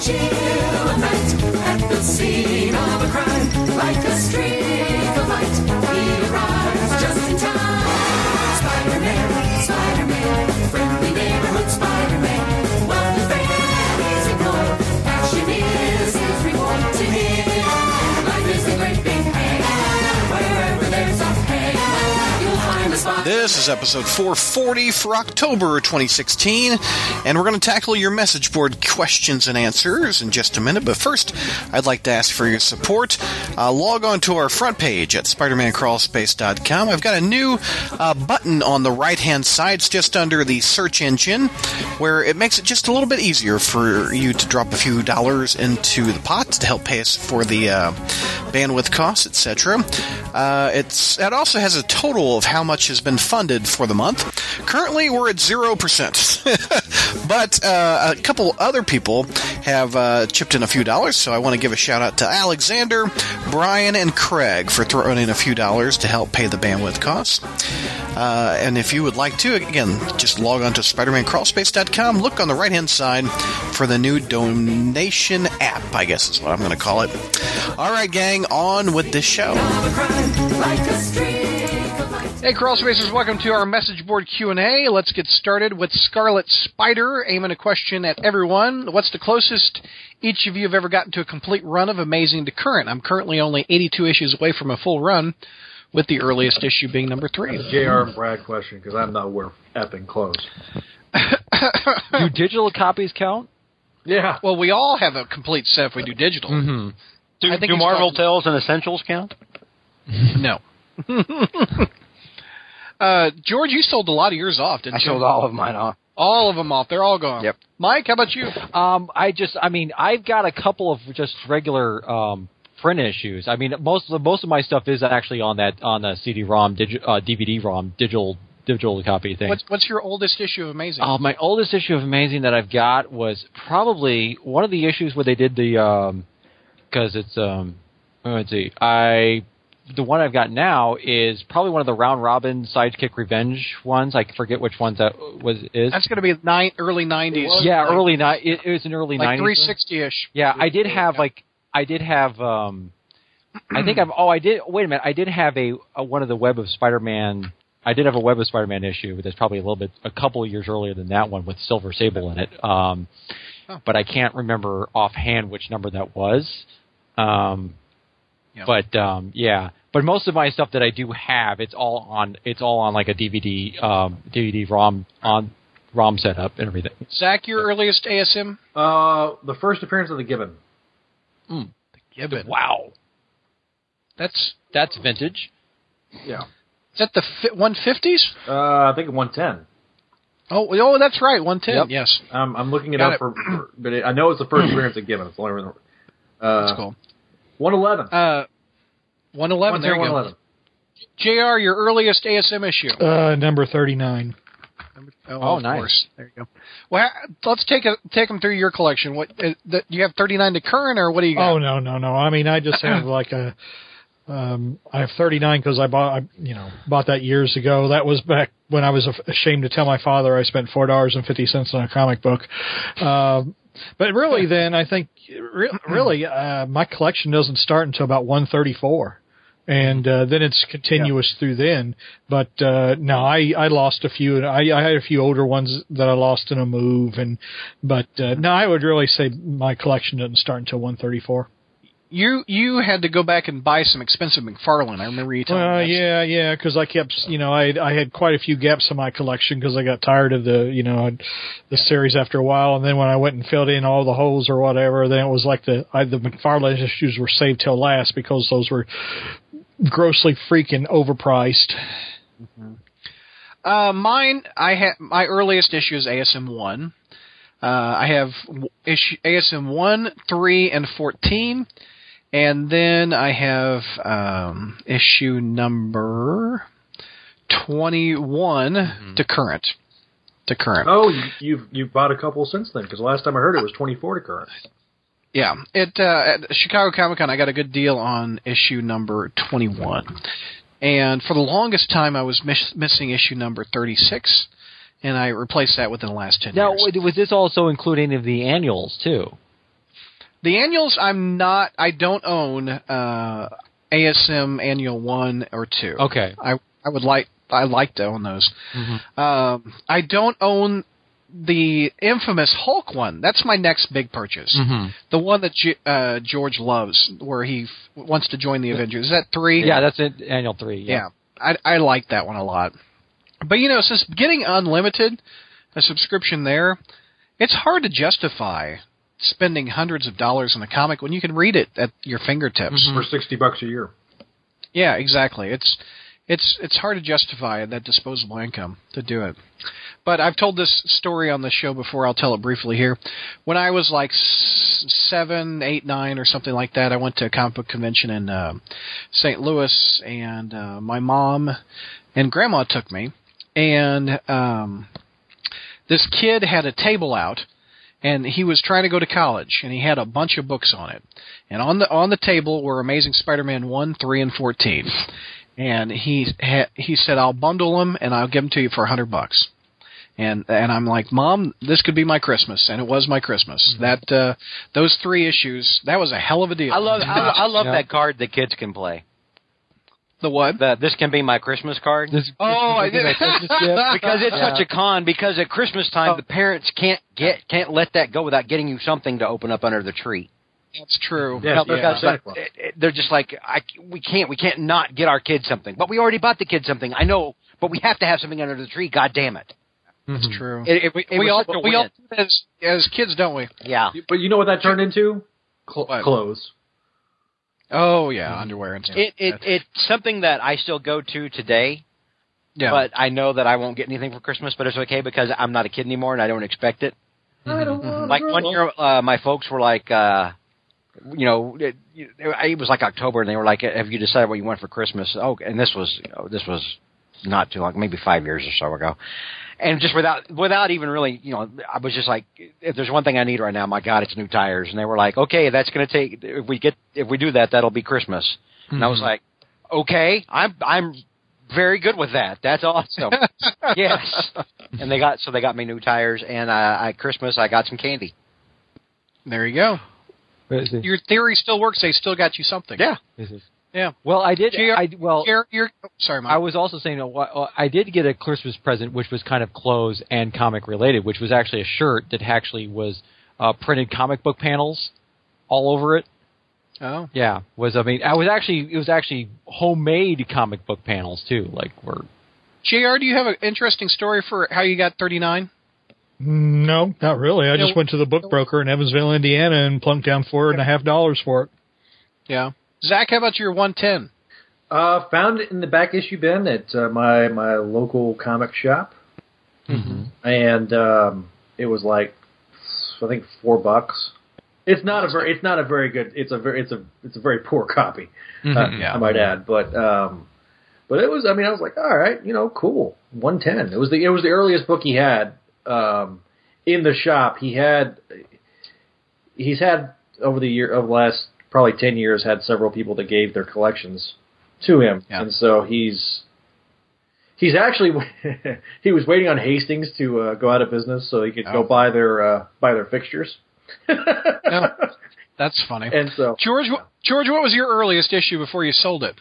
chill of night at the scene of a crime. Like a streak This is episode 440 for October 2016, and we're going to tackle your message board questions and answers in just a minute. But first, I'd like to ask for your support. Uh, log on to our front page at SpidermanCrawlspace.com. I've got a new uh, button on the right hand side, it's just under the search engine, where it makes it just a little bit easier for you to drop a few dollars into the pot to help pay us for the uh, bandwidth costs, etc. Uh, it's it also has a total of how much has been funded for the month. Currently, we're at zero percent, but uh, a couple other people have uh, chipped in a few dollars. So I want to give a shout out to Alexander, Brian, and Craig for throwing in a few dollars to help pay the bandwidth costs. Uh, and if you would like to, again, just log on to SpidermanCrawlspace.com. Look on the right hand side for the new donation app. I guess is what I'm going to call it. All right, gang, on with this show. Hey, Crawl Spacers, welcome to our message board Q&A. Let's get started with Scarlet Spider, aiming a question at everyone. What's the closest each of you have ever gotten to a complete run of Amazing to Current? I'm currently only 82 issues away from a full run, with the earliest issue being number three. JR and Brad question because I'm not aware effing close. Do digital copies count? Yeah. Well, we all have a complete set if we do digital. Mm-hmm. Do, I think do Marvel talking- Tales and Essentials count? No. uh, George, you sold a lot of yours off, didn't I you? sold all of mine off. All of them off. They're all gone. Yep. Mike, how about you? Um, I just, I mean, I've got a couple of just regular um, print issues. I mean, most of the, most of my stuff is actually on that on the CD-ROM, digi- uh, DVD-ROM, digital digital copy thing. What's, what's your oldest issue of Amazing? Uh, my oldest issue of Amazing that I've got was probably one of the issues where they did the because it's um let's see I the one I've got now is probably one of the round robin sidekick revenge ones. I forget which ones that was is. That's going to be nine, early 90s. yeah, like, early ni- it, it was an early Like 90s. 360-ish. Yeah, I did have like I did have um I think I've oh I did wait a minute I did have a, a one of the Web of Spider-Man I did have a Web of Spider-Man issue but that's probably a little bit a couple of years earlier than that one with Silver Sable in it um Oh. but I can't remember offhand which number that was um Yeah. but um yeah but most of my stuff that I do have it's all on it's all on like a DVD um DVD ROM on ROM setup and everything Zach, your earliest ASM? Uh, the first appearance of the Gibbon. Mm. The Gibbon. wow That's that's vintage Yeah. is that the fi- 150s? Uh, I think 110. Oh, oh, that's right, 110. Yep. Yes, Um, I'm looking it Got up it. for, for- but it, I know it's the first appearance of Gibbon. It's the only reason. Uh, that's cool. 111. Uh, 111. There you go. Jr. Your earliest ASM issue? Uh, number 39. Oh, Oh, of nice. course. There you go. Well, let's take a take them through your collection. What uh, the, you have 39 to current, or what do you got? Oh no, no, no. I mean, I just have like a. Um, I have 39 because I bought, I, you know, bought that years ago. That was back when I was ashamed to tell my father I spent four dollars and fifty cents on a comic book. Um, but really, then I think re- really uh, my collection doesn't start until about 134. And uh, then it's continuous through then, but uh, no, I I lost a few. I, I had a few older ones that I lost in a move, and but uh, no, I would really say my collection doesn't start until 134. You you had to go back and buy some expensive McFarlane. I remember you telling Well, me. yeah, yeah, because I kept, you know, I I had quite a few gaps in my collection because I got tired of the, you know, the series after a while, and then when I went and filled in all the holes or whatever, then it was like the I, the McFarlane issues were saved till last because those were grossly freaking overpriced. Uh, mine, I had my earliest issue is ASM one. Uh, I have issue ASM one, three, and fourteen, and then I have um, issue number twenty-one to current. To current. Oh, you, you've you've bought a couple since then because the last time I heard it was 24 to current. Yeah, it uh, at Chicago Comic Con, I got a good deal on issue number twenty-one, and for the longest time, I was miss- missing issue number thirty-six, and I replaced that within the last ten Now, years. was this also include any of the annuals too? The annuals, I'm not. I don't own uh, ASM Annual One or Two. Okay. I I would like I like to own those. Mhm. Um, I don't own the infamous Hulk one. That's my next big purchase. Mhm. The one that G- uh, George loves, where he f- wants to join the Avengers. Is that three? Yeah, that's it. Annual three. Yeah, I I like that one a lot. But you know, since getting unlimited, a subscription there, it's hard to justify spending hundreds of dollars on a comic when you can read it at your fingertips. for sixty bucks a year. Yeah, exactly. It's it's it's hard to justify that disposable income to do it. But I've told this story on the show before. I'll tell it briefly here. When I was like seven, eight, nine, or something like that, I went to a comic book convention in uh, St. Louis, and uh, my mom and grandma took me, and um, this kid had a table out, and he was trying to go to college, and he had a bunch of books on it, and on the on the table were Amazing Spider-Man one, three, and fourteen, and he ha- he said, "I'll bundle them and I'll give them to you for a hundred bucks." And and I'm like, Mom, this could be my Christmas, and it was my Christmas. That uh, those three issues, that was a hell of a deal. I love I, I love Yeah. that card that kids can play. The what? The this can be my Christmas card. This, Oh, I did. because it's Yeah. such a con. Because at Christmas time, Oh. the parents can't get can't let that go without getting you something to open up under the tree. That's true. Yeah, No, yeah, because Santa like, it- it- they're just like I, we can't we can't not get our kids something. But we already bought the kids something. I know, but we have to have something under the tree. God damn it! That's Mhm. true. It, it, it we all we all win. do as as kids, don't we? yeah. But you know what that turned into? Cl- clothes. Oh yeah, underwear and stuff. It, it it's something that I still go to today, yeah. but I know that I won't get anything for Christmas. But it's okay because I'm not a kid anymore and I don't expect it. I don't wanna Like one year, uh, my folks were like, uh, you know, it, it was like October, and they were like, "Have you decided what you want for Christmas?" Oh, and this was you know, this was not too long, maybe five years or so ago. And just without without even really, you know, I was just like, if there's one thing I need right now, my God, it's new tires. And they were like, okay, that's going to take. If we get if we do that, that'll be Christmas. And I was like, okay, I'm I'm very good with that. That's awesome. yes. And they got so they got me new tires, and uh, at Christmas I got some candy. there you go. Your theory still works. They still got you something. Yeah. Is it- Yeah. Well, I did. Gee, I well, You're, you're, oh, sorry, Mike. I was also saying, uh, wha- uh, I did get a Christmas present, which was kind of clothes and comic related, which was actually a shirt that actually was uh, printed comic book panels all over it. oh. Yeah, was I mean, I was actually it was actually homemade comic book panels too, like were Jr. Do you have an interesting story for how you got 39? No, not really. I just No. went to the book broker in Evansville, Indiana, and plunked down four and a half dollars for it. Yeah. Zach, how about your 110? Uh, found it in the back issue bin at uh, my my local comic shop, and um, it was like I think four bucks. It's not a very it's not a very good it's a very it's a it's a very poor copy. uh, Yeah. I might add, but um, but it was I mean I was like all right you know cool one ten it was the it was the earliest book he had um, in the shop he had he's had over the year of last probably ten years had several people that gave their collections to him, Yeah. and so he's he's actually he was waiting on Hastings to uh, go out of business so he could Oh. go buy their uh, buy their fixtures. That's funny. And so George, George, what was your earliest issue before you sold it?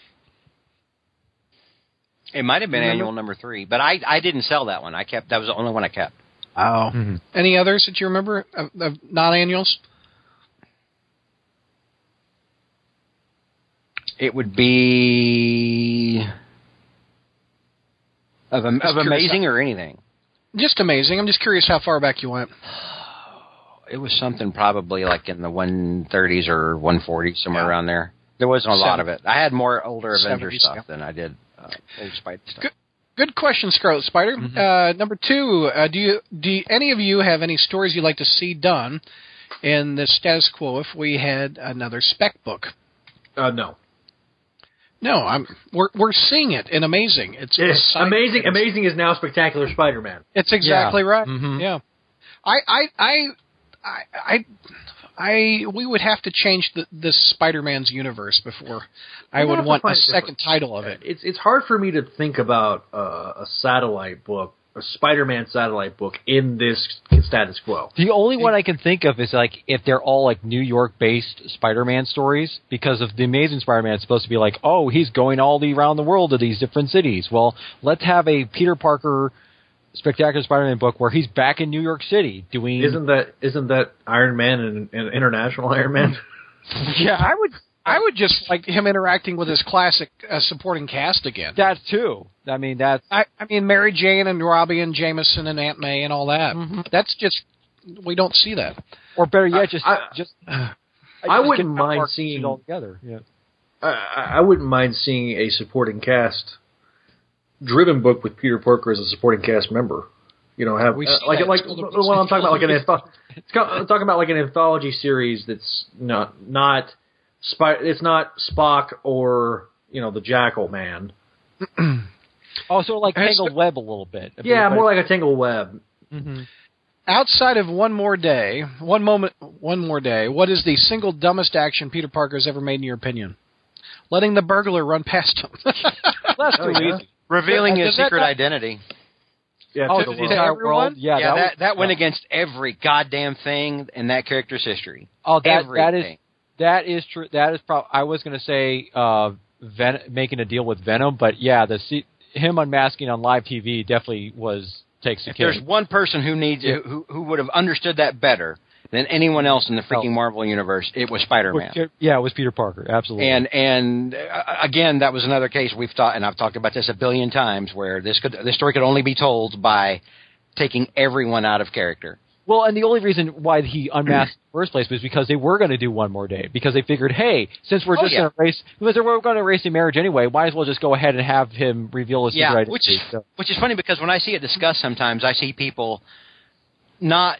It might have been Remember? annual number three, but I I didn't sell that one. I kept that was the only one I kept. Oh. Mm-hmm. Any others that you remember of, of non-annuals? It would be of, am- Just of curious. amazing or anything. Just amazing. I'm just curious how far back you went. It was something probably like in the 130s or 140s, somewhere Yeah. around there. There wasn't a lot of it. I had more older Avenger stuff yeah. than I did uh, old Spidey stuff. Good. Good question, Scarlet Spider. Uh, number two, uh, do you do any of you have any stories you'd like to see done in the status quo if we had another spec book? uh, no, No, I'm we're we're seeing it in amazing. It's Yes, exciting. amazing. Amazing is now Spectacular Spider-Man. It's exactly right. Mhm. Yeah, I I I I. I I we would have to change the, this Spider-Man's universe before I We'd would want a find a second title of it. It's it's hard for me to think about uh, a satellite book a Spider-Man satellite book in this status quo. The only one I can think of is like if they're all like New York based Spider Man stories, because of the Amazing Spider Man, it's supposed to be like, oh, he's going all the around the world to these different cities. Well, let's have a Peter Parker Spectacular Spider Man book where he's back in New York City doing. Isn't that isn't that Iron Man and, and International Iron Man? Yeah, I would. I would just like him interacting with his classic uh, supporting cast again. that too? I mean, that's I, I mean, Mary Jane and Robbie and Jameson and Aunt May and all that. That's just we don't see that. or better yet, just I- just. I just wouldn't mind seeing- all together. Yeah. I, I I wouldn't mind seeing a supporting cast driven book with Peter Parker as a supporting cast member. You know, have We uh, like that. like It's called a- well, I'm talking about like an antho- it's I'm talking about like an anthology series that's not not spy, it's not Spock or you know the Jackal Man. Oh, so like Has- Tangled Web a little bit. Yeah, more like a Tangle Web. hmm Outside of one more day, one moment, one more day. What is the single dumbest action Peter Parker has ever made, in your opinion? Letting the burglar run past him. That's Oh, too yeah. easy. Revealing Does his secret not- identity. Yeah, Oh, to to the the world. entire Everyone? world. Yeah, Yeah, that, that was- that went yeah. against every goddamn thing in that character's history. Oh, that that Everything. is that is true. That is probably. I was going to say uh, Ven- making a deal with Venom, but yeah, the se- him unmasking on live TV definitely was takes the If there's one person who needs who who would have understood that better than anyone else in the freaking Oh. Marvel universe, it was Spider-Man. Yeah, it was Peter Parker. Absolutely. And and uh, again, that was another case we've thought, and I've talked about this a billion times, where this could this story could only be told by taking everyone out of character. Well, and the only reason why he unmasked in the first place was because they were going to do one more day because they figured, hey, since we're Oh, just yeah. going to erase, because we're going to erase the marriage anyway, might as well just go ahead and have him reveal his Yeah, secret which identity. is So- which is funny because when I see it discussed, sometimes I see people not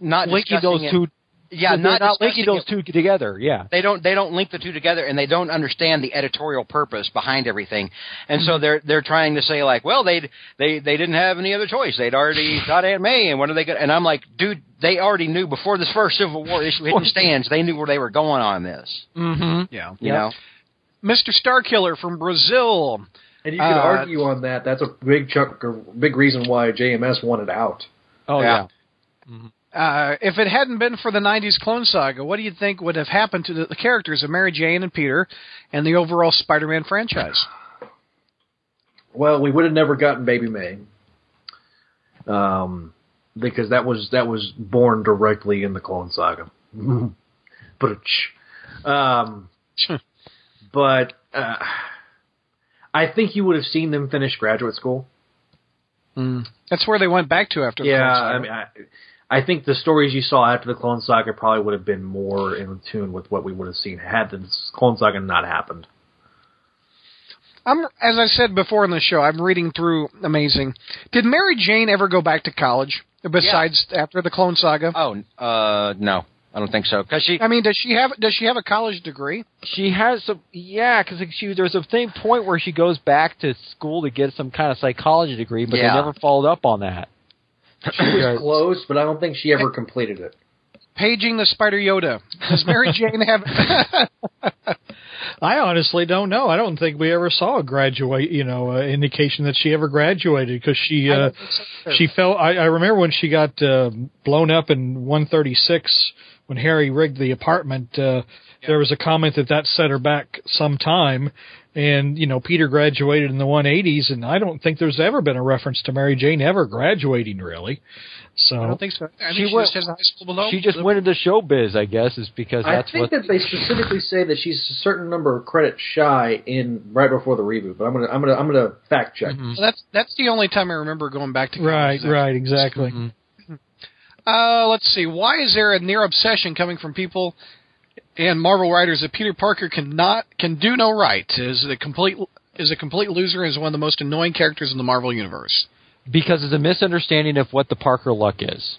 not linking discussing those it- two. Yeah, they're not, not linking those it- two together. Yeah. they don't they don't link the two together and they don't understand the editorial purpose behind everything and so they're they're trying to say like well they they they didn't have any other choice they'd already got Aunt May and what are they going and I'm like dude they already knew before this first Civil War issue hit the stands they knew where they were going on this mm-hmm. Yeah. you know Mr. Starkiller from Brazil. And you could Uh, argue on that. That's a big chunk, or big reason why JMS wanted out. Oh Yeah. yeah. Uh, if it hadn't been for the 90s Clone Saga, what do you think would have happened to the, characters of Mary Jane and Peter and the overall Spider Man franchise? Well, we would have never gotten Baby May, um, because that was that was born directly in the Clone Saga. but, um, but uh, I think you would have seen them finish graduate school. That's where they went back to after the Yeah. I mean, I, I think the stories you saw after the Clone Saga probably would have been more in tune with what we would have seen had the Clone Saga not happened. I'm, as I said before in the show, I'm reading through Amazing. Did Mary Jane ever go back to college besides after the Clone Saga? oh uh no I don't think so because she I mean, does she have does she have a college degree? She has some, yeah, because she there's a thing point where she goes back to school to get some kind of psychology degree, but Yeah. they never followed up on that. She was close, but I don't think she ever completed it. Paging the Spider Yoda. Does Mary Jane have? I honestly don't know. I don't think we ever saw a graduate, you know, uh, indication that she ever graduated because she uh, she fell. I, I remember when she got uh, blown up in 136 when Harry rigged the apartment. Uh, There was a comment that that set her back some time, and you know Peter graduated in the 180s, and I don't think there's ever been a reference to Mary Jane ever graduating really. So I don't think so. I think She she, went- just has a high school below. She just went into showbiz, I guess, is because I that's think what. that they specifically say that she's a certain number of credits shy in right before the reboot, but I'm gonna I'm gonna I'm gonna fact check. Mhm. That's that's the only time I remember going back to college. right, right, exactly. Mhm. Uh, let's see. Why is there a near obsession coming from people and Marvel writers that Peter Parker cannot can do no right? Is a complete is a complete loser and is one of the most annoying characters in the Marvel universe. because it's a misunderstanding of what the Parker luck is.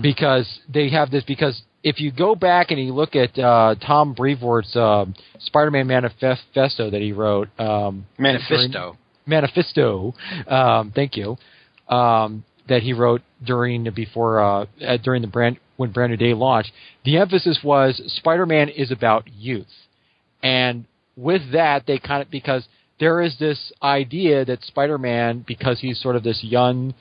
Because they have this. Because if you go back and you look at uh, Tom Brevoort's uh, Spider-Man manifesto that he wrote, um, manifesto manifesto. Um, thank you. Um, that he wrote during before uh, uh, during the brand when Brand New Day launched. The emphasis was Spider-Man is about youth, and with that they kind of because there is this idea that Spider-Man, because he's sort of this young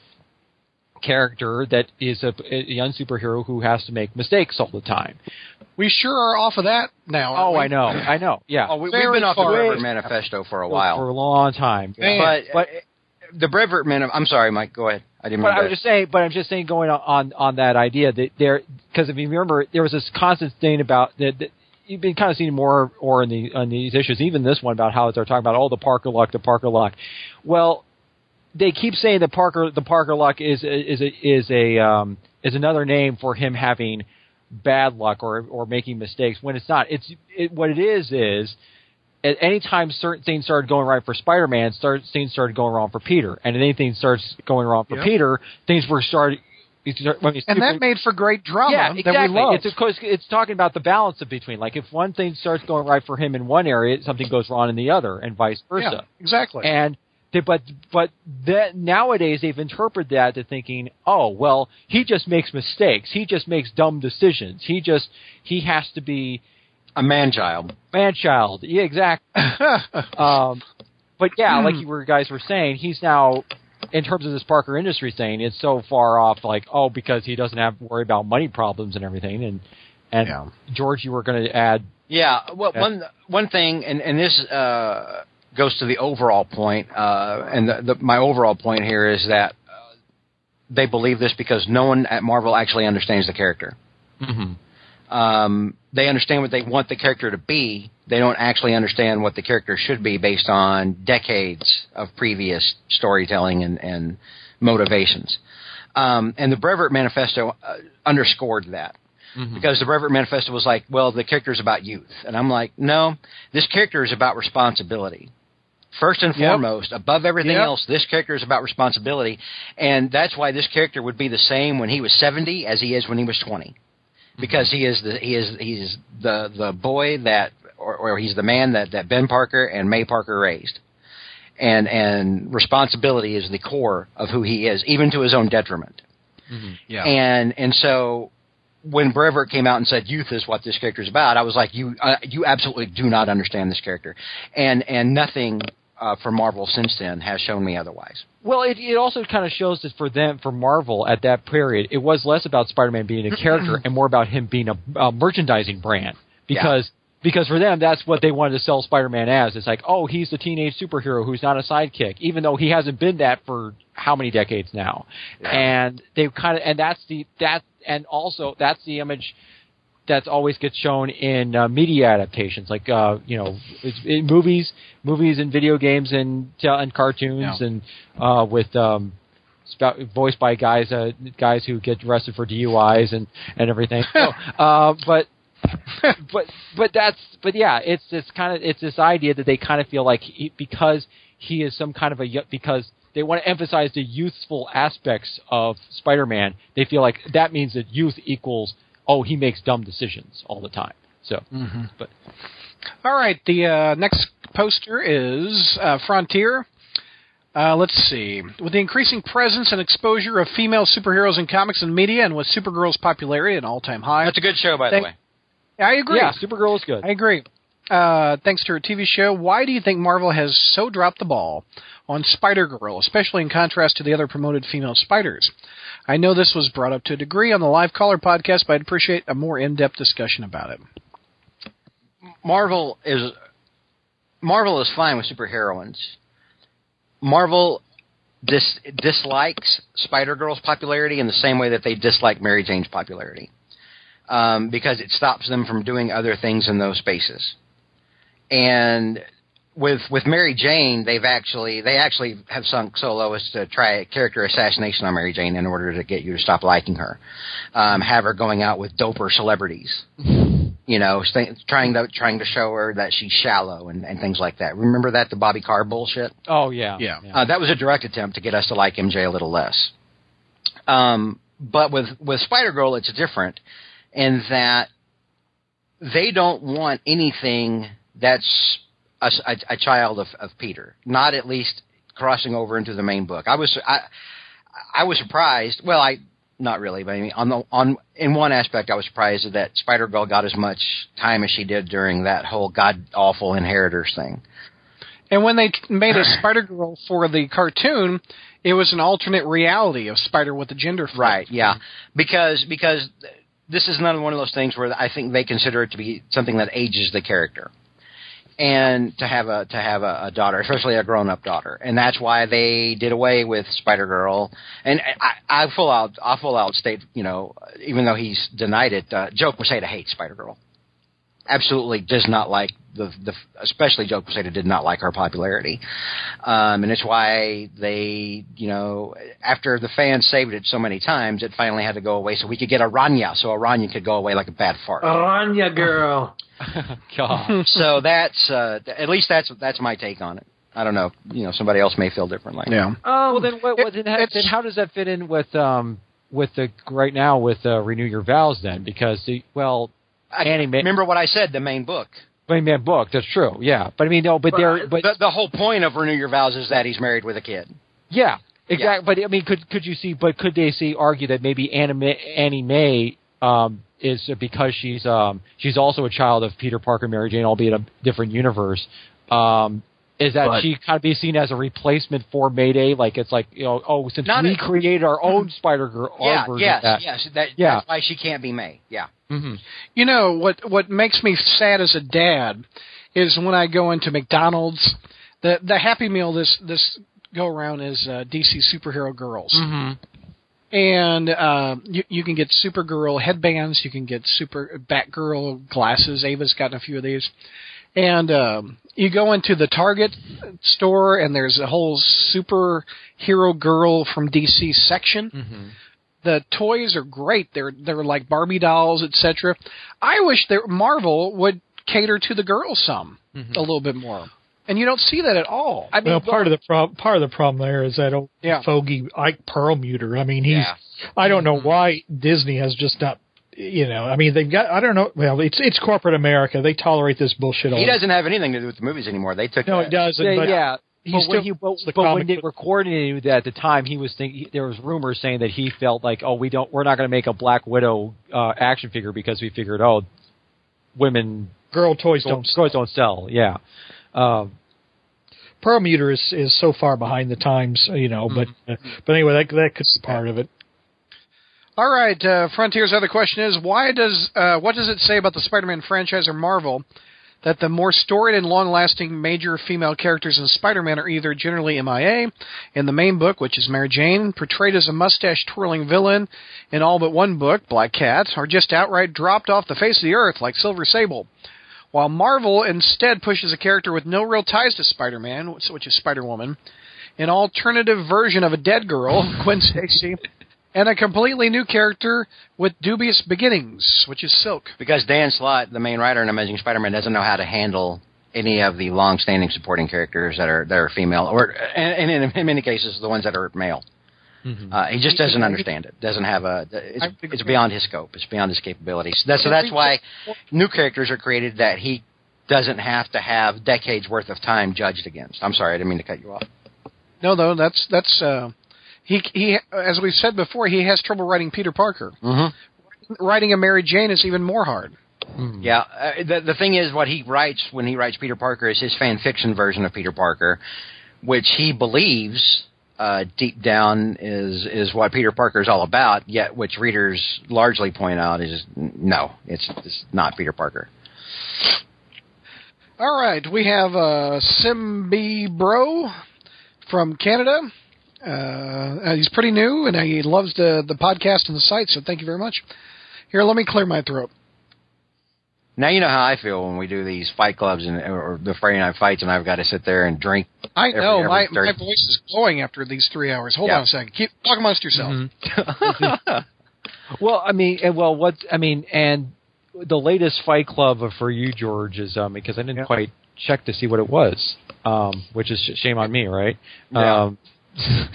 character that is a, a young superhero who has to make mistakes all the time. We sure are off of that now. Oh, we? I know, I know, yeah. Oh, we, we've been off the far. Brevoort Manifesto for a while. for a long time. Man. but but the Brevoort Manifesto. I'm sorry, Mike. Go ahead. I didn't. But I was just saying, but I'm just saying, going on on, on that idea that there, because if you remember, there was this constant thing about that. that You've been kind of seeing more or in the on these issues, even this one about how they're talking about oh the Parker luck, the Parker luck. Well, they keep saying that Parker the Parker luck is is a, is a um, is another name for him having bad luck or or making mistakes when it's not. It's it, what it is is at any time certain things started going right for Spider-Man, start, things started going wrong for Peter, and anything starts going wrong for Yep. Peter, things were started. I mean, And that made for great drama yeah, that exactly. we love. It's of course it's talking about the balance of between. Like if one thing starts going right for him in one area, something goes wrong in the other, and vice versa. yeah, exactly. And they, but but that nowadays they've interpreted that to thinking, oh well, he just makes mistakes. He just makes dumb decisions. He just he has to be a man child. man child. Yeah, exactly. um, but yeah, like you were guys were saying, he's now in terms of this Parker industry thing, it's so far off. Like oh, because he doesn't have to worry about money problems and everything. And and Yeah. George, you were going to add. Yeah. Well, Yeah. one one thing, and and this uh, goes to the overall point, uh, and the, the, my overall point here is that uh, they believe this because no one at Marvel actually understands the character. Um, they understand what they want the character to be. They don't actually understand what the character should be based on decades of previous storytelling and, and motivations. Um, and the Brevoort Manifesto uh, underscored that because the Brevoort Manifesto was like, well, the character is about youth, and I'm like, no, this character is about responsibility. First and Yep. foremost, above everything Yep. else, this character is about responsibility, and that's why this character would be the same when he was 70 as he is when he was 20, because he is the he is he's the the boy that or, or he's the man that that Ben Parker and May Parker raised, and and responsibility is the core of who he is, even to his own detriment. Yeah. And and so when Brevoort came out and said youth is what this character is about, I was like, you uh, you absolutely do not understand this character, and and nothing uh, from Marvel since then has shown me otherwise. Well, it, it also kind of shows that for them, for Marvel at that period, it was less about Spider-Man being a character and more about him being a, a merchandising brand because. Because for them, that's what they wanted to sell Spider-Man as. It's like, oh, he's the teenage superhero who's not a sidekick, even though he hasn't been that for how many decades now. And they kind of, and that's the that, and also that's the image that always gets shown in uh, media adaptations, like uh, you know, it's, in movies, movies and video games and tel- and cartoons, Yeah. and uh, with um, sp- voiced by guys uh, guys who get arrested for DUIs and and everything. So, uh, but but but that's but yeah, it's this kind of it's this idea that they kind of feel like he, because he is some kind of a because they want to emphasize the youthful aspects of Spider-Man. They feel like that means that youth equals oh he makes dumb decisions all the time. So, but All right, the uh, next poster is uh, Frontier. Uh, let's see. With the increasing presence and exposure of female superheroes in comics and media, and with Supergirl's popularity at an all-time high, That's a good show, by Thank- the way. I agree. yeah, Supergirl is good. I agree. Uh, thanks to her TV show, why do you think Marvel has so dropped the ball on Spider Girl, especially in contrast to the other promoted female spiders? I know this was brought up to a degree on the Live Caller podcast, but I'd appreciate a more in-depth discussion about it. Marvel is Marvel is fine with superheroines. Marvel dis, dislikes Spider Girl's popularity in the same way that they dislike Mary Jane's popularity, um, because it stops them from doing other things in those spaces. And with with Mary Jane, they've actually they actually have sunk so low as to try a character assassination on Mary Jane in order to get you to stop liking her. Um, have her going out with doper celebrities you know, st- trying to trying to show her that she's shallow and, and things like that. Remember that the Bobby Carr bullshit? Oh yeah, Yeah. Uh, that was a direct attempt to get us to like MJ a little less. Um, but with with Spider Girl, it's different in that they don't want anything that's a, a, a child of, of Peter, not at least crossing over into the main book. I was I I was surprised. Well, I not really, but I mean on the on in one aspect, I was surprised that Spider Girl got as much time as she did during that whole god awful inheritors thing. And when they made a Spider Girl for the cartoon, it was an alternate reality of Spider with the gender flip. Right. Yeah. Because because this is another one of those things where I think they consider it to be something that ages the character, and to have a to have a, a daughter, especially a grown up daughter, and that's why they did away with Spider Girl. And I, I full out I full out state you know even though he's denied it, uh, Joe Quesada hates Spider Girl. Absolutely does not like the the especially Joe Quesada did not like her popularity, um, and it's why they you know after the fans saved it so many times, it finally had to go away so we could get Araña, so Araña could go away like a bad fart. Araña girl. God. so that's uh, at least that's that's my take on it. I don't know. You know, somebody else may feel differently. Yeah. well, then, what, what, then, how, then how does that fit in with um with the right now with uh, renew your vows then? Because the well, I, Annie remember what I said? The main book. I mean, book that's true. Yeah, but I mean, no, but there, but the, the whole point of renew your vows is that he's married with a kid. Yeah, exactly. But I mean, could could you see? But could they see argue that maybe Annie May, Annie May um, is because she's um, she's also a child of Peter Parker, and Mary Jane, albeit a different universe. Um, is that But- she kind of be seen as a replacement for Mayday? Like it's like you know, oh, since we a- created our own Spider Girl, Yeah. Yes. of that. Yes. That, Yeah. That's why she can't be May. Yeah. Hmm You know what? What makes me sad as a dad is when I go into McDonald's. The the Happy Meal this this go around is uh, DC superhero girls, hmm and uh, you you can get Supergirl headbands, you can get Super Batgirl glasses. Ava's gotten a few of these, and um, you go into the Target store and there's a whole superhero girl from DC section hmm the toys are great. They're they're like Barbie dolls, etc. I wish that Marvel would cater to the girls some mm-hmm. a little bit more, and you don't see that at all. I mean, well, part of the prob- part of the problem there is that old Yeah. fogey Ike Perlmutter. I mean, he's. Yeah. I don't know mm-hmm. why Disney has just not. You know, I mean, they've got. I don't know. Well, it's it's corporate America. They tolerate this bullshit. all He the- doesn't have anything to do with the movies anymore. They took. No, that. he doesn't. yeah, but yeah. He But still when, he, but, the but when they book- recorded it at the time, he was thinking there was rumors saying that he felt like, oh, we don't, we're not going to make a Black Widow uh, action figure because we figured, oh, women girl toys don't, don't. toys don't sell. Yeah, um, Perlmutter is is so far behind the times. You know, but uh, but anyway, that that could be part of it. All right, uh, Frontier's other question is why does uh, what does it say about the Spider-Man franchise or Marvel that the more storied and long-lasting major female characters in Spider-Man are either generally MIA in the main book, which is Mary Jane, portrayed as a mustache-twirling villain in all but one book, Black Cat, or just outright dropped off the face of the earth like Silver Sable. While Marvel instead pushes a character with no real ties to Spider-Man, which is Spider-Woman, an alternative version of a dead girl, Gwen Stacy, and a completely new character with dubious beginnings, which is Silk. because Dan Slott, the main writer in Amazing Spider-Man, doesn't know how to handle any of the long-standing supporting characters that are that are female, or and, and in many cases the ones that are male. Uh, he just doesn't understand it. Doesn't have a. It's, it's beyond his scope. It's beyond his capabilities. That's so that's why new characters are created that he doesn't have to have decades worth of time judged against. I'm sorry, I didn't mean to cut you off. No, no, that's that's uh, he he as we've said before, he has trouble writing Peter Parker. Mm-hmm. Writing a Mary Jane is even more hard. Yeah, uh, the the thing is, what he writes when he writes Peter Parker is his fan fiction version of Peter Parker, which he believes uh, deep down is is what Peter Parker is all about. Yet, which readers largely point out is no, it's, it's not Peter Parker. All right, we have uh, Simby Bro from Canada. Uh, he's pretty new and he loves the the podcast and the site, so thank you very much. Here, let me clear my throat. Now you know how I feel when we do these fight clubs and or the Friday night fights, and I've got to sit there and drink. I Every- know every my third- my voice is going after these three hours. Hold Yeah. on a second. Keep talking amongst yourself. well, I mean, and well, what I mean, and the latest Fight Club for you, George, is um because I didn't quite check to see what it was, um, which is sh- shame on me, right? Yeah. Um,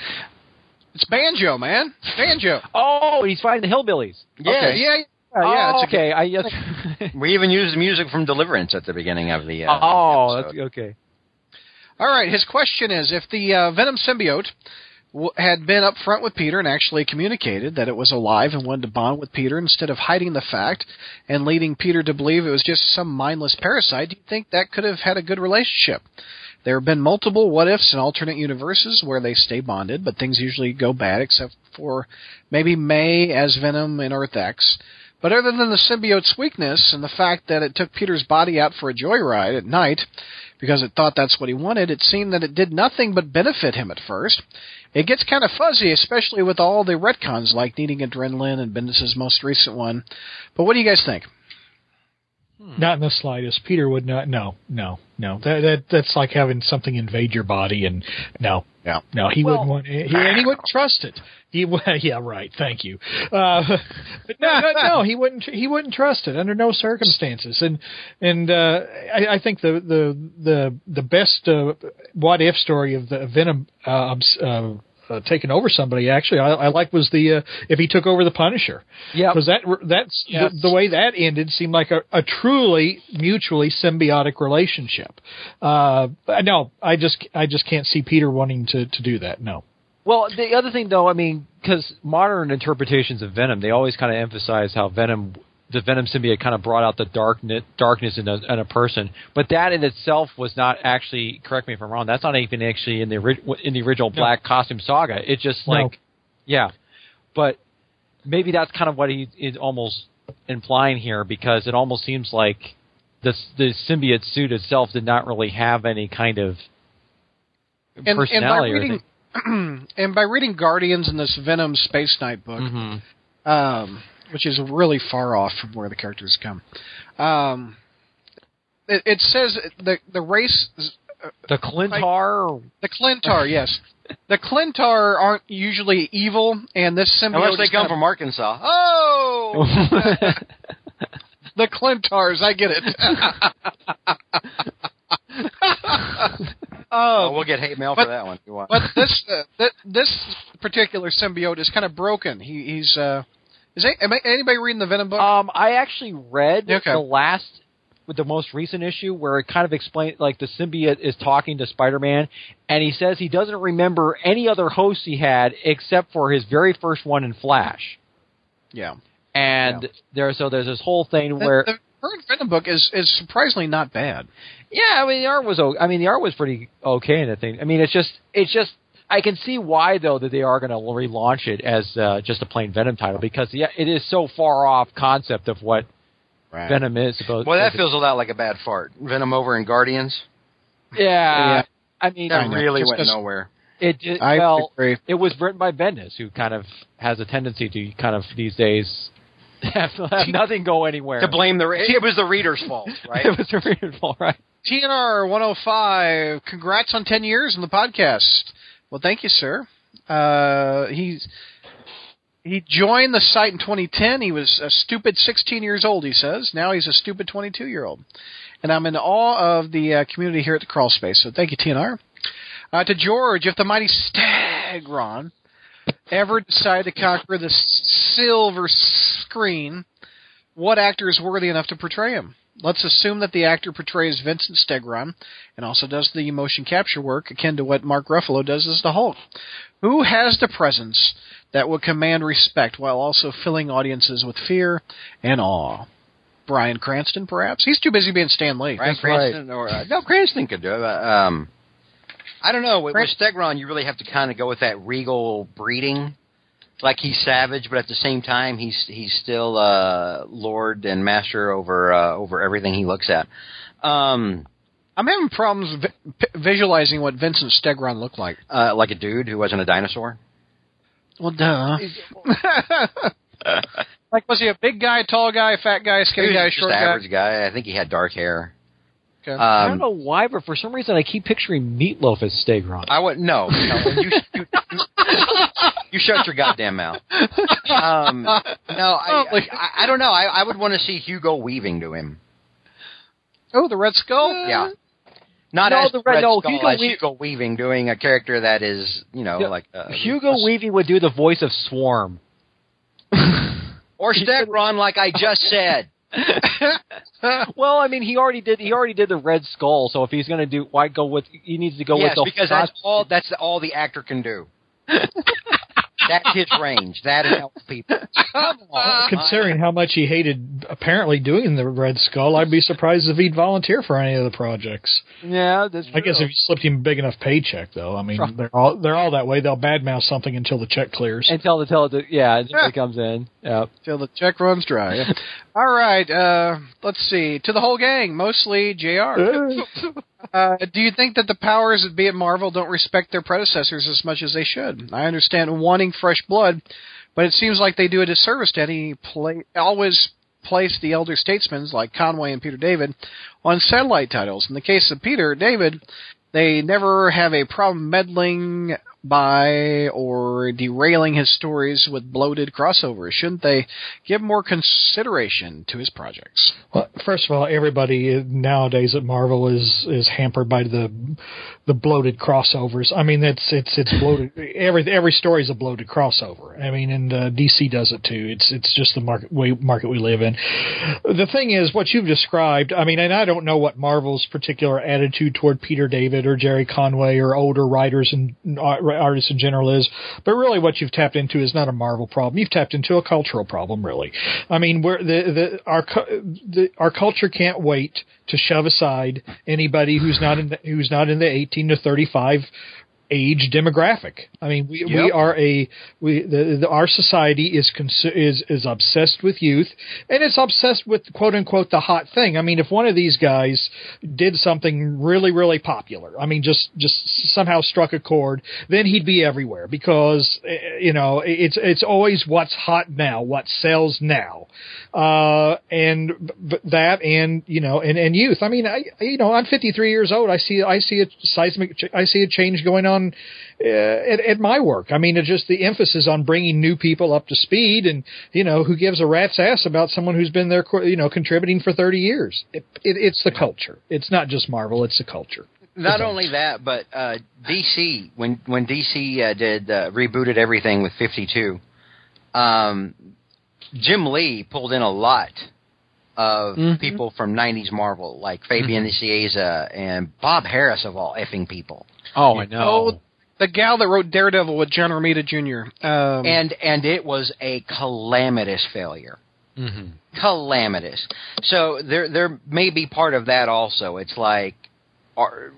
It's banjo, man. Banjo. oh, he's fighting the hillbillies. Yes. Okay. Yeah. Yeah. Oh, yeah it's a okay. I yes. We even used the music from Deliverance at the beginning of the. Uh, oh, episode. that's okay. All right. His question is: If the uh, Venom symbiote w- had been up front with Peter and actually communicated that it was alive and wanted to bond with Peter instead of hiding the fact and leading Peter to believe it was just some mindless parasite, do you think that could have had a good relationship? There have been multiple what ifs in alternate universes where they stay bonded, but things usually go bad, except for maybe May as Venom in Earth X. But other than the symbiote's weakness and the fact that it took Peter's body out for a joyride at night because it thought that's what he wanted, it seemed that it did nothing but benefit him at first. It gets kind of fuzzy, especially with all the retcons like needing adrenaline and Bendis' most recent one. But what do you guys think? Not in the slightest. Peter would not. No, no, no. That that that's like having something invade your body, and no, Yeah. no, he Well- wouldn't want. He, and he wouldn't trust it. He yeah, right. Thank you. Uh, but no, no, no, he wouldn't. He wouldn't trust it under no circumstances. And and uh, I, I think the the the the best uh, what if story of the Venom uh, uh, uh, taking over somebody actually I, I like was the uh, if he took over the Punisher. Yeah. because that that's Yes. the, the way that ended seemed like a, a truly mutually symbiotic relationship. Uh, no, I just I just can't see Peter wanting to to do that. No. Well, the other thing, though, I mean, because modern interpretations of Venom, they always kind of emphasize how Venom, the Venom symbiote, kind of brought out the darkness, darkness in a, in a person. But that in itself was not actually. Correct me if I'm wrong. That's not even actually in the in the original Black Costume Saga. It's just No. like, yeah, but maybe that's kind of what he is almost implying here, because it almost seems like the the symbiote suit itself did not really have any kind of And, and by personality. reading and by reading Guardians in this Venom Space Knight book, hmm um, which is really far off from where the characters come. Um, it, it says the the race, The Klyntar. the Klyntar, yes, the Klyntar aren't usually evil, and this symbiote Unless they come kind of- from Arkansas. Oh, the Klyntars. I get it. oh, we'll get hate mail but- for that one. if you want. but this uh, th- this particular symbiote is kind of broken. He, he's uh, is a- am I- anybody reading the Venom book? Um, I actually read Okay. the last, with the most recent issue, where it kind of explained like the symbiote is talking to Spider-Man, and he says he doesn't remember any other hosts he had except for his very first one in Flash. yeah. And there, so there's this whole thing The, where, the current Venom book is is surprisingly not bad. yeah, I mean the art was, o- I mean the art was pretty okay in the thing. I mean it's just, it's just. I can see why though that they are going to relaunch it as uh, just a plain Venom title because yeah, it is so far off concept of what Right. Venom is supposed. Well, that to feels a lot like a bad fart. Venom over in Guardians. Yeah, Yeah. I mean, That know. really Just went 'cause- nowhere. it, it I well, agree. it was written by Bendis, who kind of has a tendency to kind of these days have, have nothing go anywhere. To blame the re- it was the reader's fault, right? it was the reader's fault, right? TNR 105. Congrats on 10 years on the podcast. Well, thank you, sir. Uh, he's he joined the site in 2010. He was a stupid 16 years old. He says now he's a stupid 22 year old, and I'm in awe of the uh, community here at the Crawl Space. So thank you, TNR. Uh, to George, if the mighty Stegron ever decide to conquer the silver screen, what actor is worthy enough to portray him? Let's assume that the actor portrays Vincent Stegron and also does the motion capture work akin to what Mark Ruffalo does as the Hulk. Who has the presence that would command respect while also filling audiences with fear and awe? Bryan Cranston, perhaps? He's too busy being Stan Lee. Bryan Cranston or uh, no Cranston could do it. but, Um, I don't know. With, with Stegron, you really have to kind of go with that regal breeding. Like he's savage, but at the same time, he's he's still uh, lord and master over uh, over everything he looks at. Um, I'm having problems vi- p- visualizing what Vincent Stegron looked like. uh, like a dude who wasn't a dinosaur. Well, duh. like, was he a big guy, tall guy, fat guy, He skinny was guy, just short average guy? guy. I think he had dark hair. Okay. I don't Um, know why, but for some reason I keep picturing Meatloaf as Stegron. I would no. no you, you, you shut your goddamn mouth. Um, no, I, I, I don't know. I, I would want to see Hugo Weaving to him. oh, the Red Skull? Yeah. Not No, as the Red- Red no, Skull, Hugo as Hugo Weaving doing a character that is, you know, Yeah, like uh, Hugo Weaving would do the voice of Swarm. or Stegron, like I just said. well, I mean, he already did. He already did the Red Skull. So if he's going to do, why go with? He needs to go yes, with the because that's all. That's all the actor can do. That's his range. That helps people. Come on. Considering how much he hated apparently doing the Red Skull, I'd be surprised if he'd volunteer for any of the projects. Yeah, that's I guess if you slipped him a big enough paycheck, though. I mean, they're all they're all that way. They'll badmouth something until the check clears. until the tell the yeah, until it comes in. Yeah. till the check runs dry. Yeah. All right, uh, let's see. To the whole gang, mostly Jr. Uh, do you think that the powers that be at Marvel don't respect their predecessors as much as they should? I understand wanting fresh blood, but it seems like they do a disservice to any play. Always place the elder statesmen like Conway and Peter David on satellite titles. In the case of Peter David, they never have a problem meddling by or derailing his stories with bloated crossovers. Shouldn't they give more consideration to his projects? Well, first of all, everybody nowadays at Marvel is is hampered by the the bloated crossovers. I mean, it's it's it's bloated. Every every story is a bloated crossover. I mean, and uh, DC does it too. It's it's just the market way market we live in. The thing is, what you've described. I mean, and I don't know what Marvel's particular attitude toward Peter David or Gerry Conway or older writers and uh, artists in general is, but really, what you've tapped into is not a Marvel problem. You've tapped into a cultural problem, really. I mean, where the the our the, our culture can't wait to shove aside anybody who's not in the, who's not in the 18 to 35 age demographic. I mean, we, we are a we the, the our society is is is obsessed with youth, and it's obsessed with quote unquote the hot thing. I mean, if one of these guys did something really really popular, I mean, just just somehow struck a chord, then he'd be everywhere because eh, you know it's it's always what's hot now, what sells now, uh, and that and you know and and youth. I mean, I you know I'm 53 years old. I see I see a seismic ch- I see a change going on uh, at, at my work. I mean, it's just the emphasis on bringing new people up to speed, and you know, who gives a rat's ass about someone who's been there, you know, contributing for 30 years. It, it, it's the culture. It's not just Marvel. It's the culture. Not only that, but uh, DC when when DC uh, did uh, rebooted everything with 52, um, Jim Lee pulled in a lot of people from 90s Marvel, like Fabian Nicieza and Bob Harras of all effing people. Oh, I know. Oh, the gal that wrote Daredevil with John Romita Jr. Um, and and it was a calamitous failure. hmm Calamitous. So there there may be part of that also. It's like, are,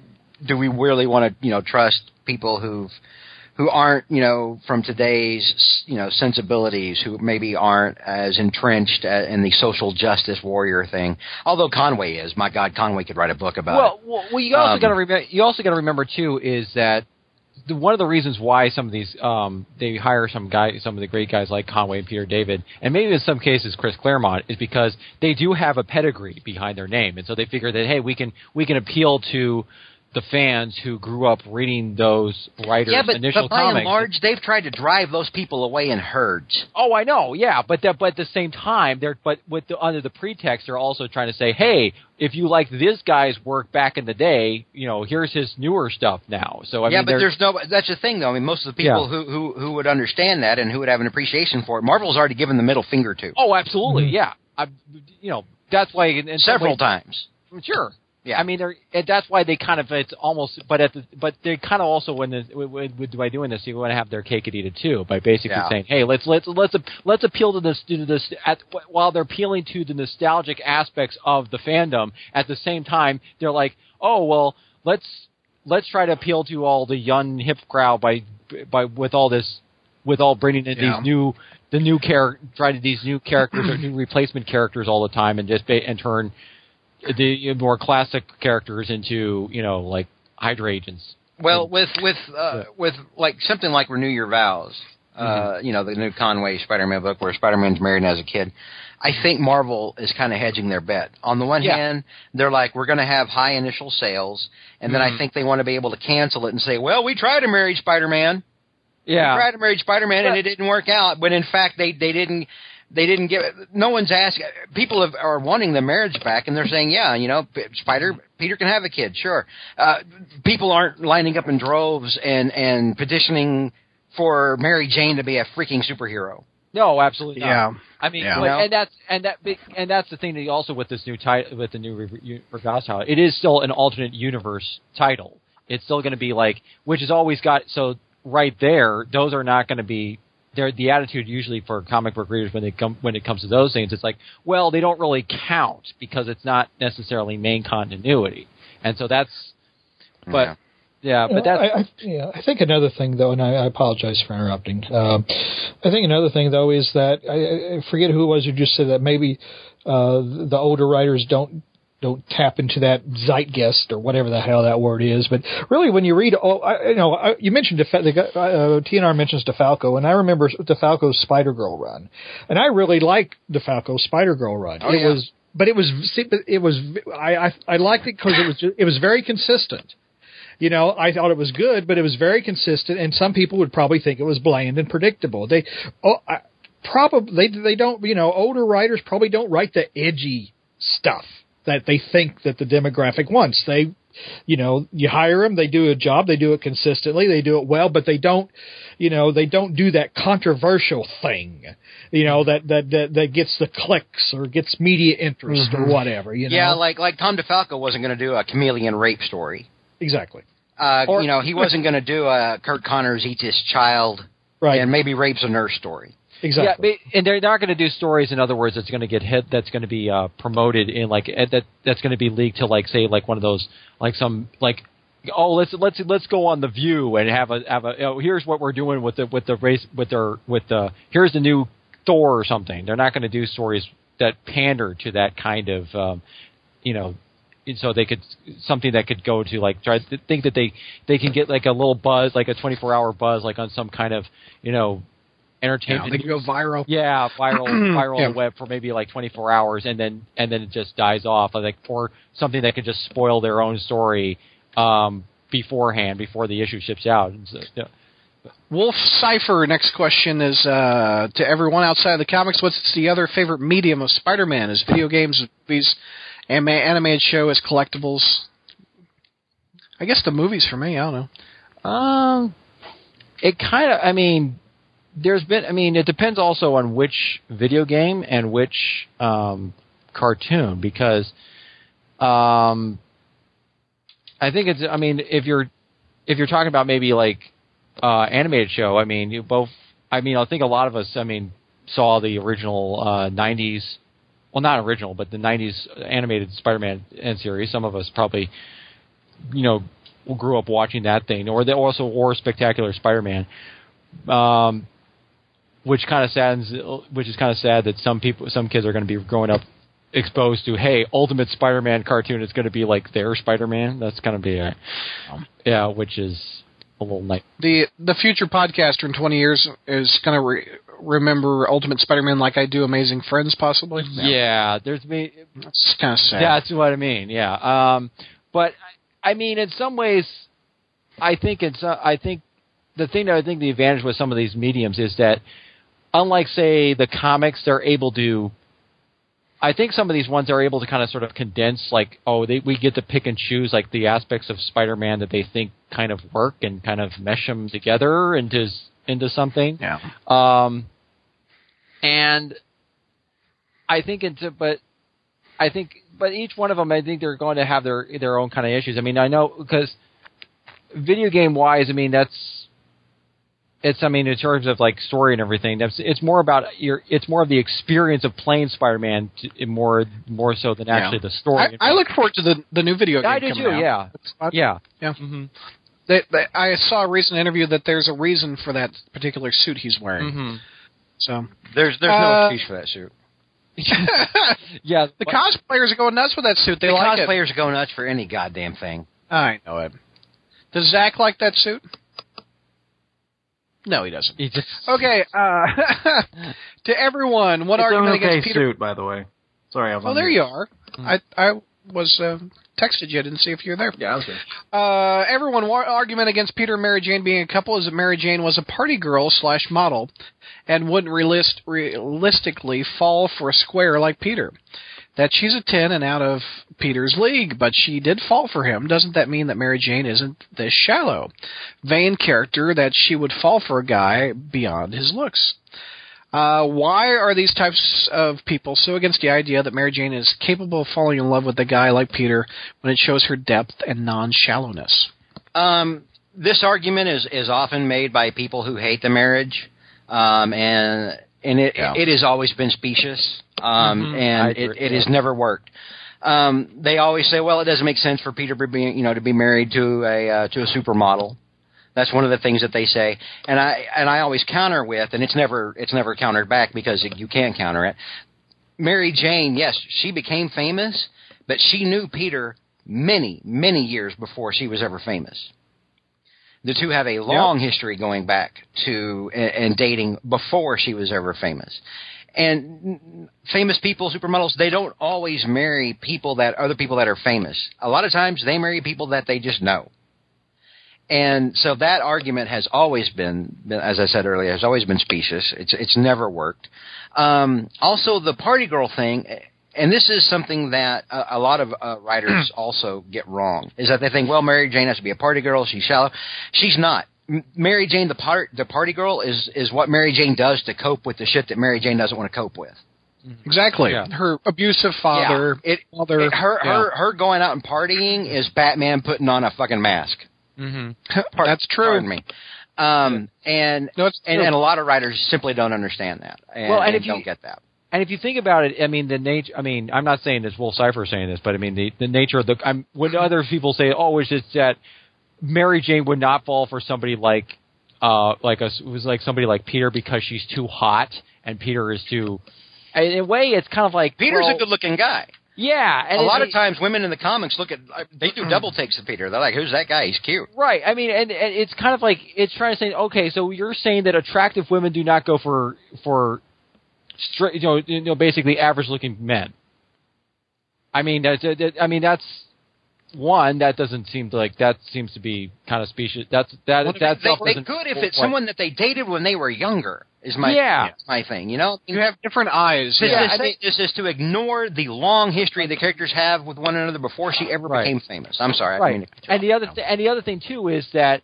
do we really want to you know trust people who've who aren't you know from today's you know sensibilities who maybe aren't as entrenched in the social justice warrior thing. Although conway is. My god conway could write a book about Well, it. well, well, you also Um, got to remember. You also got to remember too is that the, one of the reasons why some of these um, they hire some guy, some of the great guys like Conway and Peter David, and maybe in some cases Chris Claremont, is because they do have a pedigree behind their name, and so they figure that hey, we can we can appeal to the fans who grew up reading those writers' yeah but, initial but by comics. and large they've tried to drive those people away in herds Oh, I know, yeah, but that, but at the same time, they're but with the, under the pretext, they're also trying to say, hey, if you like this guy's work back in the day, you know, here's his newer stuff now. So I yeah, mean, but there's no. That's the thing, though. I mean, most of the people Yeah. who, who who would understand that and who would have an appreciation for it, Marvel's already given the middle finger to oh, absolutely, mm-hmm. yeah, I, you know, that's why in, in several ways- times. Sure. Yeah. I mean, they're, and that's why they kind of it's almost, but at the, but they kind of also when the, with, with, by doing this, you want to have their cake and eat it too by basically Yeah. saying, hey, let's let's let's let's appeal to this to this at while they're appealing to the nostalgic aspects of the fandom. At the same time, they're like, oh well, let's let's try to appeal to all the young hip crowd by by with all this with all bringing in Yeah. these new the new character trying to these new characters or new replacement characters all the time and just ba- and turn the more classic characters into you know like Hydra agents. Well, with with uh, with like something like Renew Your Vows, uh, Mm-hmm. you know, the new Conway Spider-Man book where Spider-Man's married as a kid. I think Marvel is kind of hedging their bet. On the one Yeah. hand, they're like, we're going to have high initial sales, and then Mm-hmm. I think they want to be able to cancel it and say, well, we tried to marry Spider-Man. Yeah. We tried to marry Spider-Man and it didn't work out. But in fact, they they didn't they didn't give. No one's asking. People have, are wanting the marriage back, and they're saying, yeah, you know, Spider Peter can have a kid, sure. Uh, people aren't lining up in droves and and petitioning for Mary Jane to be a freaking superhero. No, absolutely not. Yeah. I mean, Yeah. but- and that's and that and that's the thing that also with this new title with the new Re- Re- Regas title, it is still an alternate universe title. It's still going to be like, which has always got so right there. Those are not going to be they're the attitude usually for comic book readers when they come when it comes to those things, it's like, well, they don't really count because it's not necessarily main continuity, and so that's, but yeah, You but that's I, I, yeah, I think another thing though, and I, I apologize for interrupting. Um, I think another thing though is that I, I forget who it was who just said that maybe uh, the older writers don't don't tap into that zeitgeist or whatever the hell that word is. But really, when you read, oh, I, you know, I, you mentioned Defa- the uh, TNR mentions DeFalco, and I remember DeFalco's Spider Girl run, and I really liked DeFalco's Spider Girl run. Oh, it yeah. was, but it was, it was, I I, I liked it because it was ju- it was very consistent. You know, I thought it was good, but it was very consistent, and some people would probably think it was bland and predictable. They, oh, I, probably they they don't. You know, older writers probably don't write the edgy stuff that they think that the demographic wants. They, you know, you hire them, they do a job, they do it consistently, they do it well, but they don't, you know, they don't do that controversial thing, you know, that that that, that gets the clicks or gets media interest or whatever. You know, Yeah, like like Tom DeFalco wasn't going to do a chameleon rape story. exactly. Uh, Or- you know, he wasn't going to do a Curt Connors eats his child Right. and maybe rapes a nurse story. Exactly. Yeah, but, and they're not going to do stories. In other words, that's going to get hit. That's going to be uh, promoted in like eh, that. That's going to be leaked to like say like one of those like some like oh let's let's let's go on the View and have a have a oh, here's what we're doing with the with the race with their with the here's the new Thor or something. They're not going to do stories that pander to that kind of um, you know. and So they could something that could go to like try to think that they they can get like a little buzz like a 24 hour buzz like on some kind of you know Yeah, entertainment they can go viral. yeah, viral viral Yeah. on the web for maybe like 24 hours, and then and then it just dies off, like or something that could just spoil their own story um, beforehand before the issue ships out. And so, yeah. Wolf Cipher. Next question is uh, to everyone outside of the comics. What's the other favorite medium of Spider-Man? Is video games, movies, anima- animated show, as collectibles? I guess the movies for me. I don't know. Um, it kind of. I mean, there's been. I mean, it depends also on which video game and which um, cartoon because, um, I think it's. I mean, if you're if you're talking about maybe like uh, animated show, I mean, you both. I mean, I think a lot of us. I mean, saw the original uh, '90s. Well, not original, but the '90s animated Spider-Man series. Some of us probably you know grew up watching that thing, or the, also or Spectacular Spider-Man, um, which kind of saddens, which is kind of sad that some people, some kids are going to be growing up exposed to, hey, Ultimate Spider-Man cartoon is going to be like their Spider-Man. That's going to be a, yeah, which is a little nice. The the future podcaster in 20 years is going to re- remember Ultimate Spider-Man like I do Amazing Friends, possibly. Yeah, there's me. it's kind of sad. Yeah, that's what I mean. Yeah. Um, but I mean, in some ways, I think it's. Uh, I think the thing that I think the advantage with some of these mediums is that, unlike say the comics, they're able to. I think some of these ones are able to kind of sort of condense, like, oh, they, we get to pick and choose like the aspects of Spider-Man that they think kind of work and kind of mesh them together into into something. Yeah. Um, and I think it's, but I think, but each one of them, I think they're going to have their their own kind of issues. I mean, I know because video game wise, I mean that's it's. I mean, in terms of like story and everything, that's it's more about your. It's more of the experience of playing Spider Man more more so than actually the story. I, I look forward to the the new video game. I do coming too. out. Yeah, It's yeah. Yeah. Mm-hmm. They, they, I saw a recent interview that there's a reason for that particular suit he's wearing. Mm-hmm. So There's there's Uh, no excuse for that suit. Yeah, the but- cosplayers are going nuts with that suit. They the like it. cosplayers go nuts for any goddamn thing. I know it. Does Zach like that suit? No, he doesn't. he just Okay, uh, to everyone, what it's argument okay against Peter? suit, by the way. Sorry, I was. Oh, on there you are. I I was uh, texted you. I didn't see if you were there. Yeah, I was there. Uh, everyone, one argument against Peter and Mary Jane being a couple is that Mary Jane was a party girl slash model, and wouldn't realist, realistically fall for a square like Peter. That she's a ten and out of Peter's league, but she did fall for him. Doesn't that mean that Mary Jane isn't this shallow, vain character that she would fall for a guy beyond his looks? Uh, why are these types of people so against the idea that Mary Jane is capable of falling in love with a guy like Peter when it shows her depth and non-shallowness? Um, this argument is is often made by people who hate the marriage. um, and and it Yeah. it has always been specious, um, Mhm. And agree it, it that. has never worked. Um, they always say, well, it doesn't make sense for Peter to be you know to be married to a uh, to a supermodel. That's one of the things that they say, and I and I always counter with, and it's never it's never countered back because you can't counter it. Mary Jane, yes, she became famous, but she knew Peter many many years before she was ever famous. The two have a long history going back to and, and dating before she was ever famous. And famous people, supermodels, they don't always marry people that other people that are famous. A lot of times they marry people that they just know. And so that argument has always been, been as I said earlier, has always been specious. It's it's never worked. Um, also, the party girl thing, and this is something that a, a lot of uh, writers also get wrong, is that they think, well, Mary Jane has to be a party girl. She's shallow. She's not. M- Mary Jane, the part, the party girl, is is what Mary Jane does to cope with the shit that Mary Jane doesn't want to cope with. Exactly. Yeah. Her abusive father. Yeah. It, father. it- her yeah. her her going out and partying is Batman putting on a fucking mask. Mm-hmm. Par- That's true. Pardon me. Um, and No, and, and a lot of writers simply don't understand that. And, Well, and and if you- don't get that. And if you think about it, I mean, the nature. I mean, I'm not saying this. Will Cipher saying this, but I mean, the the nature of the. I'm when other people say, "Oh, it's just that Mary Jane would not fall for somebody like, uh, like a it was like somebody like Peter because she's too hot and Peter is too." In a way, it's kind of like Peter's well, a good-looking guy. Yeah, and a it- lot of times, women in the comics look at they do double takes of Peter. They're like, "Who's that guy? He's cute." Right. I mean, and, and it's kind of like it's trying to say, okay, so you're saying that attractive women do not go for for straight, you know, you know, basically average-looking men. I mean, that's, I mean, that's one that doesn't seem to like that seems to be kind of specious. That's that Well, that they, stuff they could if it's what- someone that they dated when they were younger. Is my Yeah. my thing. You know, You have different eyes. This, yeah. is, this is to ignore the long history the characters have with one another before she ever Right. became famous. I'm sorry. I right. mean to cut you And the other th- and the other thing too is that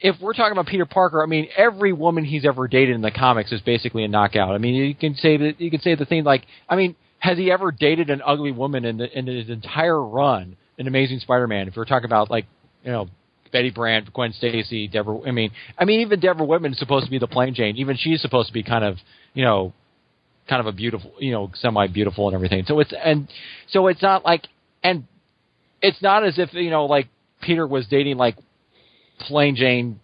if we're talking about Peter Parker, I mean, every woman he's ever dated in the comics is basically a knockout. I mean, you can say that you can say the thing like, I mean, has he ever dated an ugly woman in the, in his entire run in Amazing Spider-Man? If we're talking about like, you know. Betty Brant, Gwen Stacy, Deborah. I mean, I mean, even Deborah Whitman is supposed to be the plain Jane. Even she's supposed to be kind of, you know, kind of a beautiful, you know, semi beautiful and everything. So it's and so it's not like and it's not as if you know like Peter was dating like plain Jane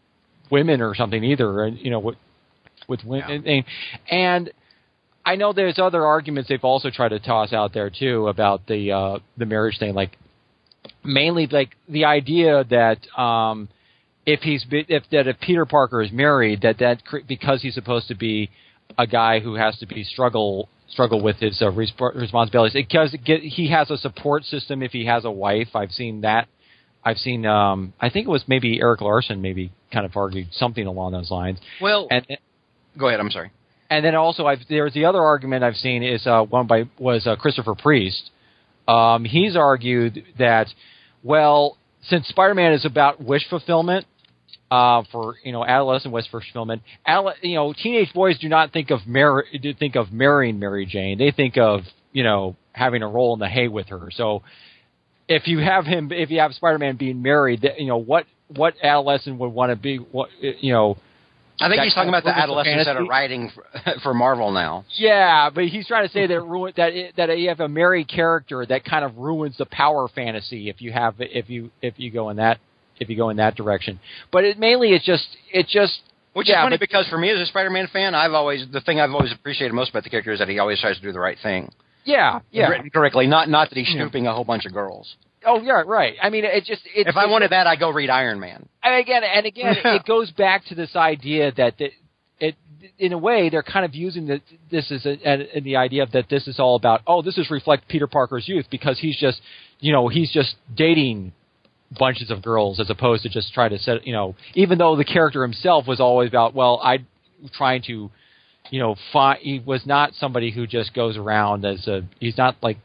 women or something either, and you know with with women and, and I know there's other arguments they've also tried to toss out there too about the uh, the marriage thing, like mainly like the idea that um, if he's be- if that if Peter Parker is married, that that because he's supposed to be a guy who has to be struggle struggle with his uh, resp- responsibilities. Because he has a support system if he has a wife. I've seen that. I've seen. Um, I think it was maybe Erik Larsen maybe kind of argued something along those lines. well, And go ahead. I'm sorry. and then also I've there's the other argument I've seen is uh, one by was uh, Christopher Priest. Um, he's argued that well, since Spider-Man is about wish fulfillment uh, for you know adolescent wish fulfillment, adole- you know teenage boys do not think of mar- do think of marrying Mary Jane. They think of you know having a roll in the hay with her. So if you have him, if you have Spider-Man being married, that, you know what what adolescent would want to be what you know. I think he's talking about the of ruins the adolescents that are writing for, for Marvel now. Yeah, but he's trying to say that ruin that it, that you have a married character that kind of ruins the power fantasy if you have if you if you go in that if you go in that direction. But it mainly it's just it just Which Yeah, is funny but- because for me as a Spider-Man fan, I've always the thing I've always appreciated most about the character is that he always tries to do the right thing, yeah yeah written correctly. Not not that he's Yeah. snooping a whole bunch of girls. oh yeah right. I mean it just it, If I wanted that, I'd go read Iron Man. and again and again it goes back to this idea that the, it in a way they're kind of using the, this is and the idea of that this is all about oh this is reflect Peter Parker's youth because he's just you know he's just dating bunches of girls as opposed to just try to set you know even though the character himself was always about well I trying to you know find he was not somebody who just goes around as a he's not like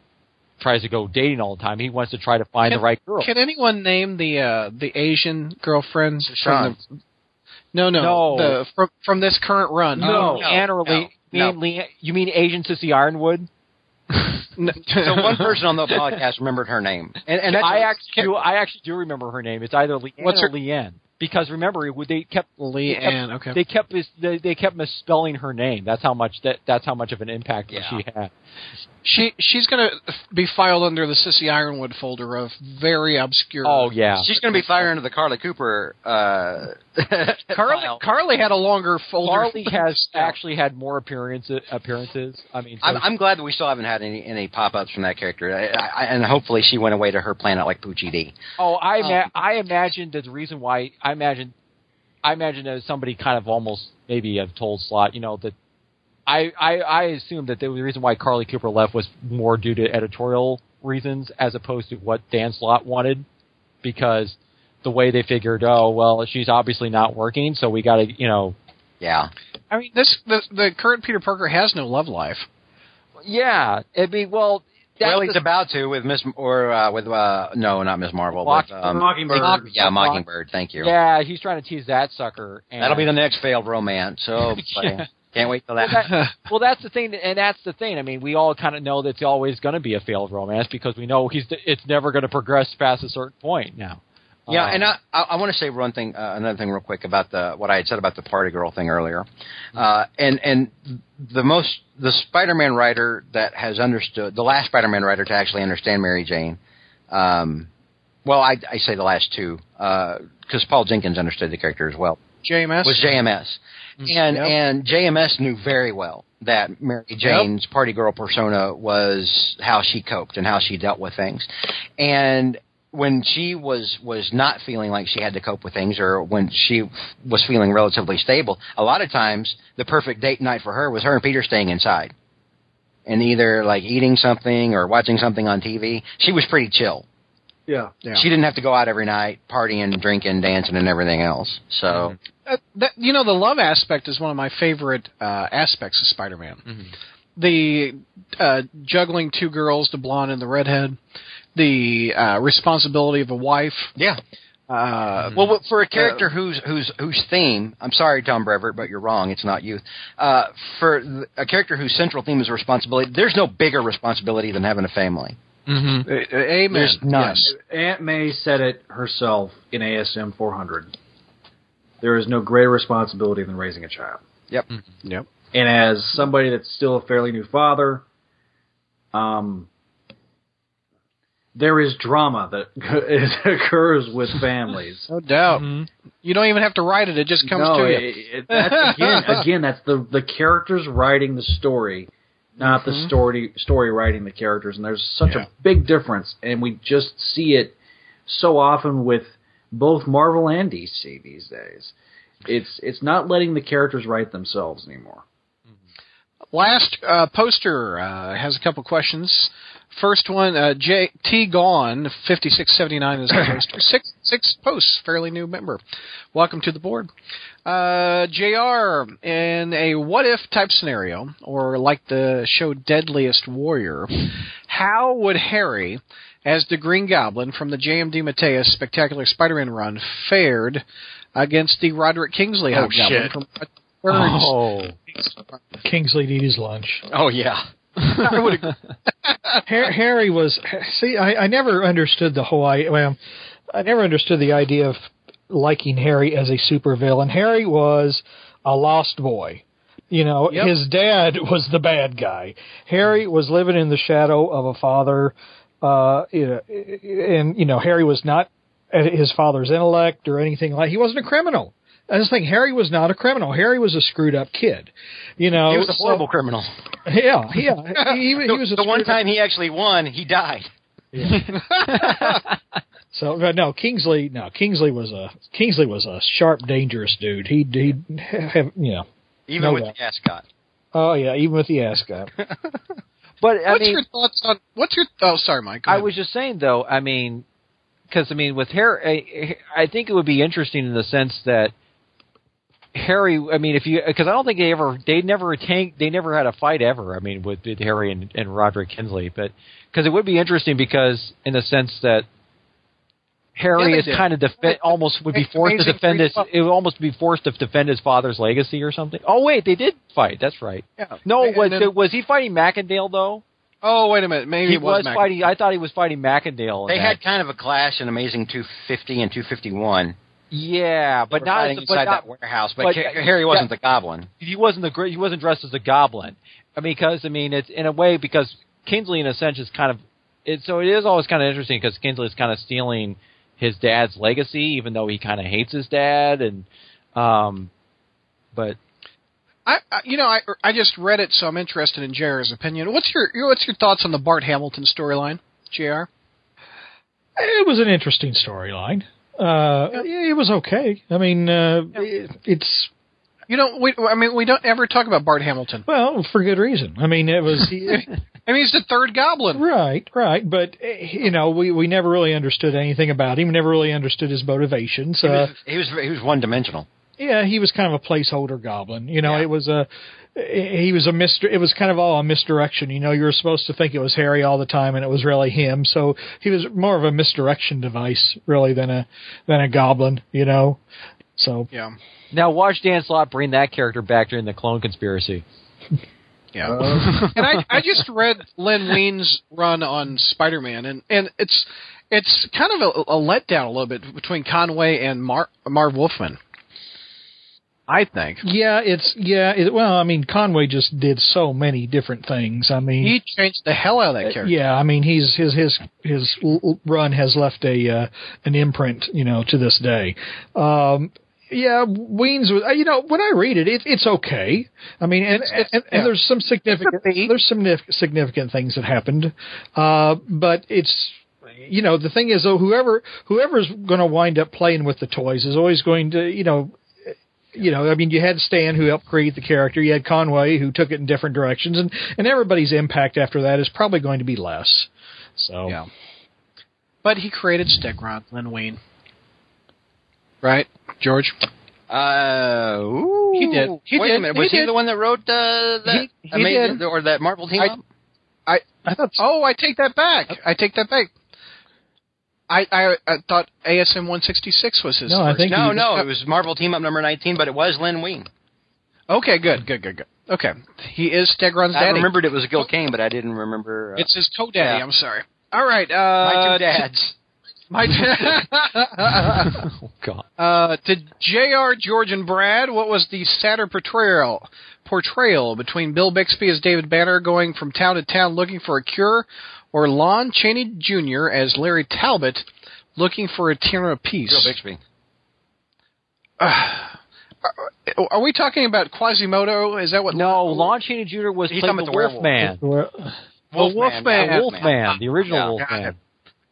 tries to go dating all the time he wants to try to find Can- the right girl Can anyone name the uh, the Asian girlfriend from the? No, no, No. The, from from this current run. no, no, Anne no, Lee, no. mean Lee- you mean Asian Sissy Ironwood So one person on the podcast remembered her name, and, and that's I actually do. I actually do remember her name. It's either Leanne What's or her- Leanne. Because remember they kept Lee they kept- Ann. Okay. they kept mis- they, they kept misspelling her name. That's how much that that's how much of an impact Yeah. she had. She she's going to be filed under the Sissy Ironwood folder of very obscure. Oh yeah, She's going to be fired under the Carly Cooper. Uh, Carly file. Carly had a longer folder. Carly has actually had more appearances. Appearances. I mean, so I'm, I'm glad that we still haven't had any any pop ups from that character, I, I, and hopefully she went away to her planet like Poochie D. Oh, I Um, ima- I imagine that the reason why I imagine I imagine that somebody kind of almost maybe have told Slott, you know, that I I, I assumed that the reason why Carly Cooper left was more due to editorial reasons as opposed to what Dan Slott wanted, because the way they figured, oh well, she's obviously not working, so we got to, you know, Yeah, I mean, this the the current Peter Parker has no love life. yeah, it'd be well. that's well, the- he's about to with Miss or uh, with uh, no, not Miss Marvel. Mock- with, um, Mockingbird. Mock- yeah, Mockingbird. Thank you. yeah, he's trying to tease that sucker. And That'll be the next failed romance. So Yeah. can't wait till well, that. that, well, that's the thing, and that's the thing. I mean, we all kind of know that it's always going to be a failed romance because we know he's it's never going to progress past a certain point. Now, Yeah, Uh, and I, I, I want to say one thing, uh, another thing, real quick about the what I had said about the party girl thing earlier, uh, and and the most the Spider-Man writer that has understood the last Spider-Man writer to actually understand Mary Jane, um, well, I, I say the last two because Paul Jenkins understood the character as well. JMS was JMS, and Yep. and JMS knew very well that Mary Jane's party girl persona was how she coped and how she dealt with things, and when she was was not feeling like she had to cope with things, or when she was feeling relatively stable, a lot of times the perfect date night for her was her and Peter staying inside, and either like eating something or watching something on TV. She was pretty chill. Yeah. Yeah. She didn't have to go out every night partying, drinking, dancing, and everything else. So. Uh, that, you know, the love aspect is one of my favorite uh, aspects of Spider-Man. Mm-hmm. The uh, juggling two girls, the blonde and the redhead, the uh, responsibility of a wife. Yeah. Uh, Well, for a character whose whose whose theme, I'm sorry, Tom Brevoort, but you're wrong. It's not youth. Uh, for th- a character whose central theme is responsibility, there's no bigger responsibility than having a family. uh, amen. There's none. Yes. Aunt May said it herself in ASM 400. There is no greater responsibility than raising a child. Yep. Yep. And as somebody that's still a fairly new father, um, there is drama that occurs with families. No doubt. Mhm. You don't even have to write it; it just comes no, to you. it- it- that's again, again, that's the the characters writing the story, not the story story writing the characters. And there's such Yeah. a big difference, and we just see it so often with both Marvel and DC these days. It's it's not letting the characters write themselves anymore. Last uh, poster uh, has a couple questions. First one, uh, J T Gone fifty six seventy nine is the poster. Six six posts, fairly new member. Welcome to the board. Uh, Jr. In a what if type scenario, or like the show Deadliest Warrior, how would Harry, as the Green Goblin from the J.M. DeMatteis Spectacular Spider-Man run, fared against the Roderick Kingsley Oh, Hobgoblin shit. from oh, Kingsley eat his lunch. Oh yeah. I would agree. Har- Harry was see. I, I never understood the whole. I well, I never understood the idea of liking Harry as a supervillain. Harry was a lost boy. You know, Yep. his dad was the bad guy. Harry was living in the shadow of a father. Uh, you know, and you know, Harry was not at his father's intellect or anything like. He wasn't a criminal. I just think Harry was not a criminal. Harry was a screwed up kid. You know, He was a so- horrible criminal. yeah, yeah. He, he, he The, was a the one screwed up- time he actually won, he died. So but no, Kingsley. No, Kingsley was a Kingsley was a sharp, dangerous dude. He he have you know. Even No with doubt. the ascot. Oh yeah, even with the ascot. but I what's mean, your thoughts on what's your? Oh, sorry, Mike. I was just saying though. I mean, because I mean, with Harry, I, I think it would be interesting in the sense that Harry. I mean, if you because I don't think they ever they never tank they never had a fight ever. I mean, with, with Harry and, and Roderick Kingsley, but because it would be interesting because in the sense that. Harry Yeah, is did. kind of defe- almost would be forced to defend his. three- It would almost be forced to defend his father's legacy or something. Oh wait, they did fight. That's right. Yeah. No, And was then- was he fighting Macendale though? Oh, wait a minute. Maybe he it was, was fighting. I thought he was fighting Macendale. in They that. had kind of a clash in Amazing 250 and 251. Yeah, but They were not, but inside not that warehouse. But, but- Harry wasn't the goblin. he wasn't the gr- he wasn't dressed as a goblin. I mean, because I mean, it's in a way because Kingsley, in a sense, is kind of it. So it is always kind of interesting because Kingsley is kind of stealing his dad's legacy, even though he kind of hates his dad, and um, but I, I you know I I just read it, so I'm interested in JR's opinion. What's your what's your thoughts on the Bart Hamilton storyline, JR? It was an interesting storyline. Uh, It was okay. I mean, uh, it, it's You know, we I mean we don't ever talk about Bart Hamilton. well for good reason. I mean, it was I mean he's the third Goblin. right, right. But eh, you know, we we never really understood anything about him. Never really understood his motivations. He Uh, he was, he was one dimensional. yeah, he was kind of a placeholder goblin. You know, Yeah. it was a he was a mister. It was kind of all a misdirection. You know, you were supposed to think it was Harry all the time, and it was really him. So he was more of a misdirection device, really, than a than a goblin. You know, so Yeah. now watch Dan Slott bring that character back during the clone conspiracy. Yeah. Uh, and I I just read Len Wein's run on Spider Man, and and it's it's kind of a, a letdown a little bit between Conway and Mar Marv Wolfman. I think yeah, it's yeah. It, well, I mean, Conway just did so many different things. I mean, he changed the hell out of that character. Yeah, I mean he's his his his run has left a uh, an imprint, you know, to this day. Um, yeah, Wein's was. uh, You know, when I read it, it it's okay. I mean, and and, and, there's some significant there's some nif- significant things that happened, uh, but it's. You know, the thing is, though, whoever whoever's going to wind up playing with the toys is always going to, you know, you know, I mean, you had Stan who helped create the character. You had Conway who took it in different directions, and and everybody's impact after that is probably going to be less. So Yeah. But he created Stegron, Len Wein. Right, George? Uh, ooh. He did. He Wait did. a minute. He Was he, the one that wrote uh, that He- he amazing did. or that Marvel team I- up? I I thought oh, I take that back. I take that back. I I, I thought ASM 166 was his. No, I think No, he- no, it was Marvel team up number nineteen, but it was Len Wein. Okay, good, good, good, good. Okay, he is Stegron's I remembered it was Gil Kane, but I didn't remember. Uh, It's his co-daddy. Yeah. I'm sorry. All right, uh, my two dads. My oh God. uh, to Jr. George and Brad, what was the sadder portrayal portrayal between Bill Bixby as David Banner going from town to town looking for a cure, or Lon Chaney Jr. as Larry Talbot looking for a tenor of peace? Bill Bixby. Are we talking about Quasimodo? Is that what? No, Lon Chaney Jr. was He's played talking the about the Wolfman. Wolfman. Wolfman. Yeah, The Wolfman, the original Yeah. Wolfman.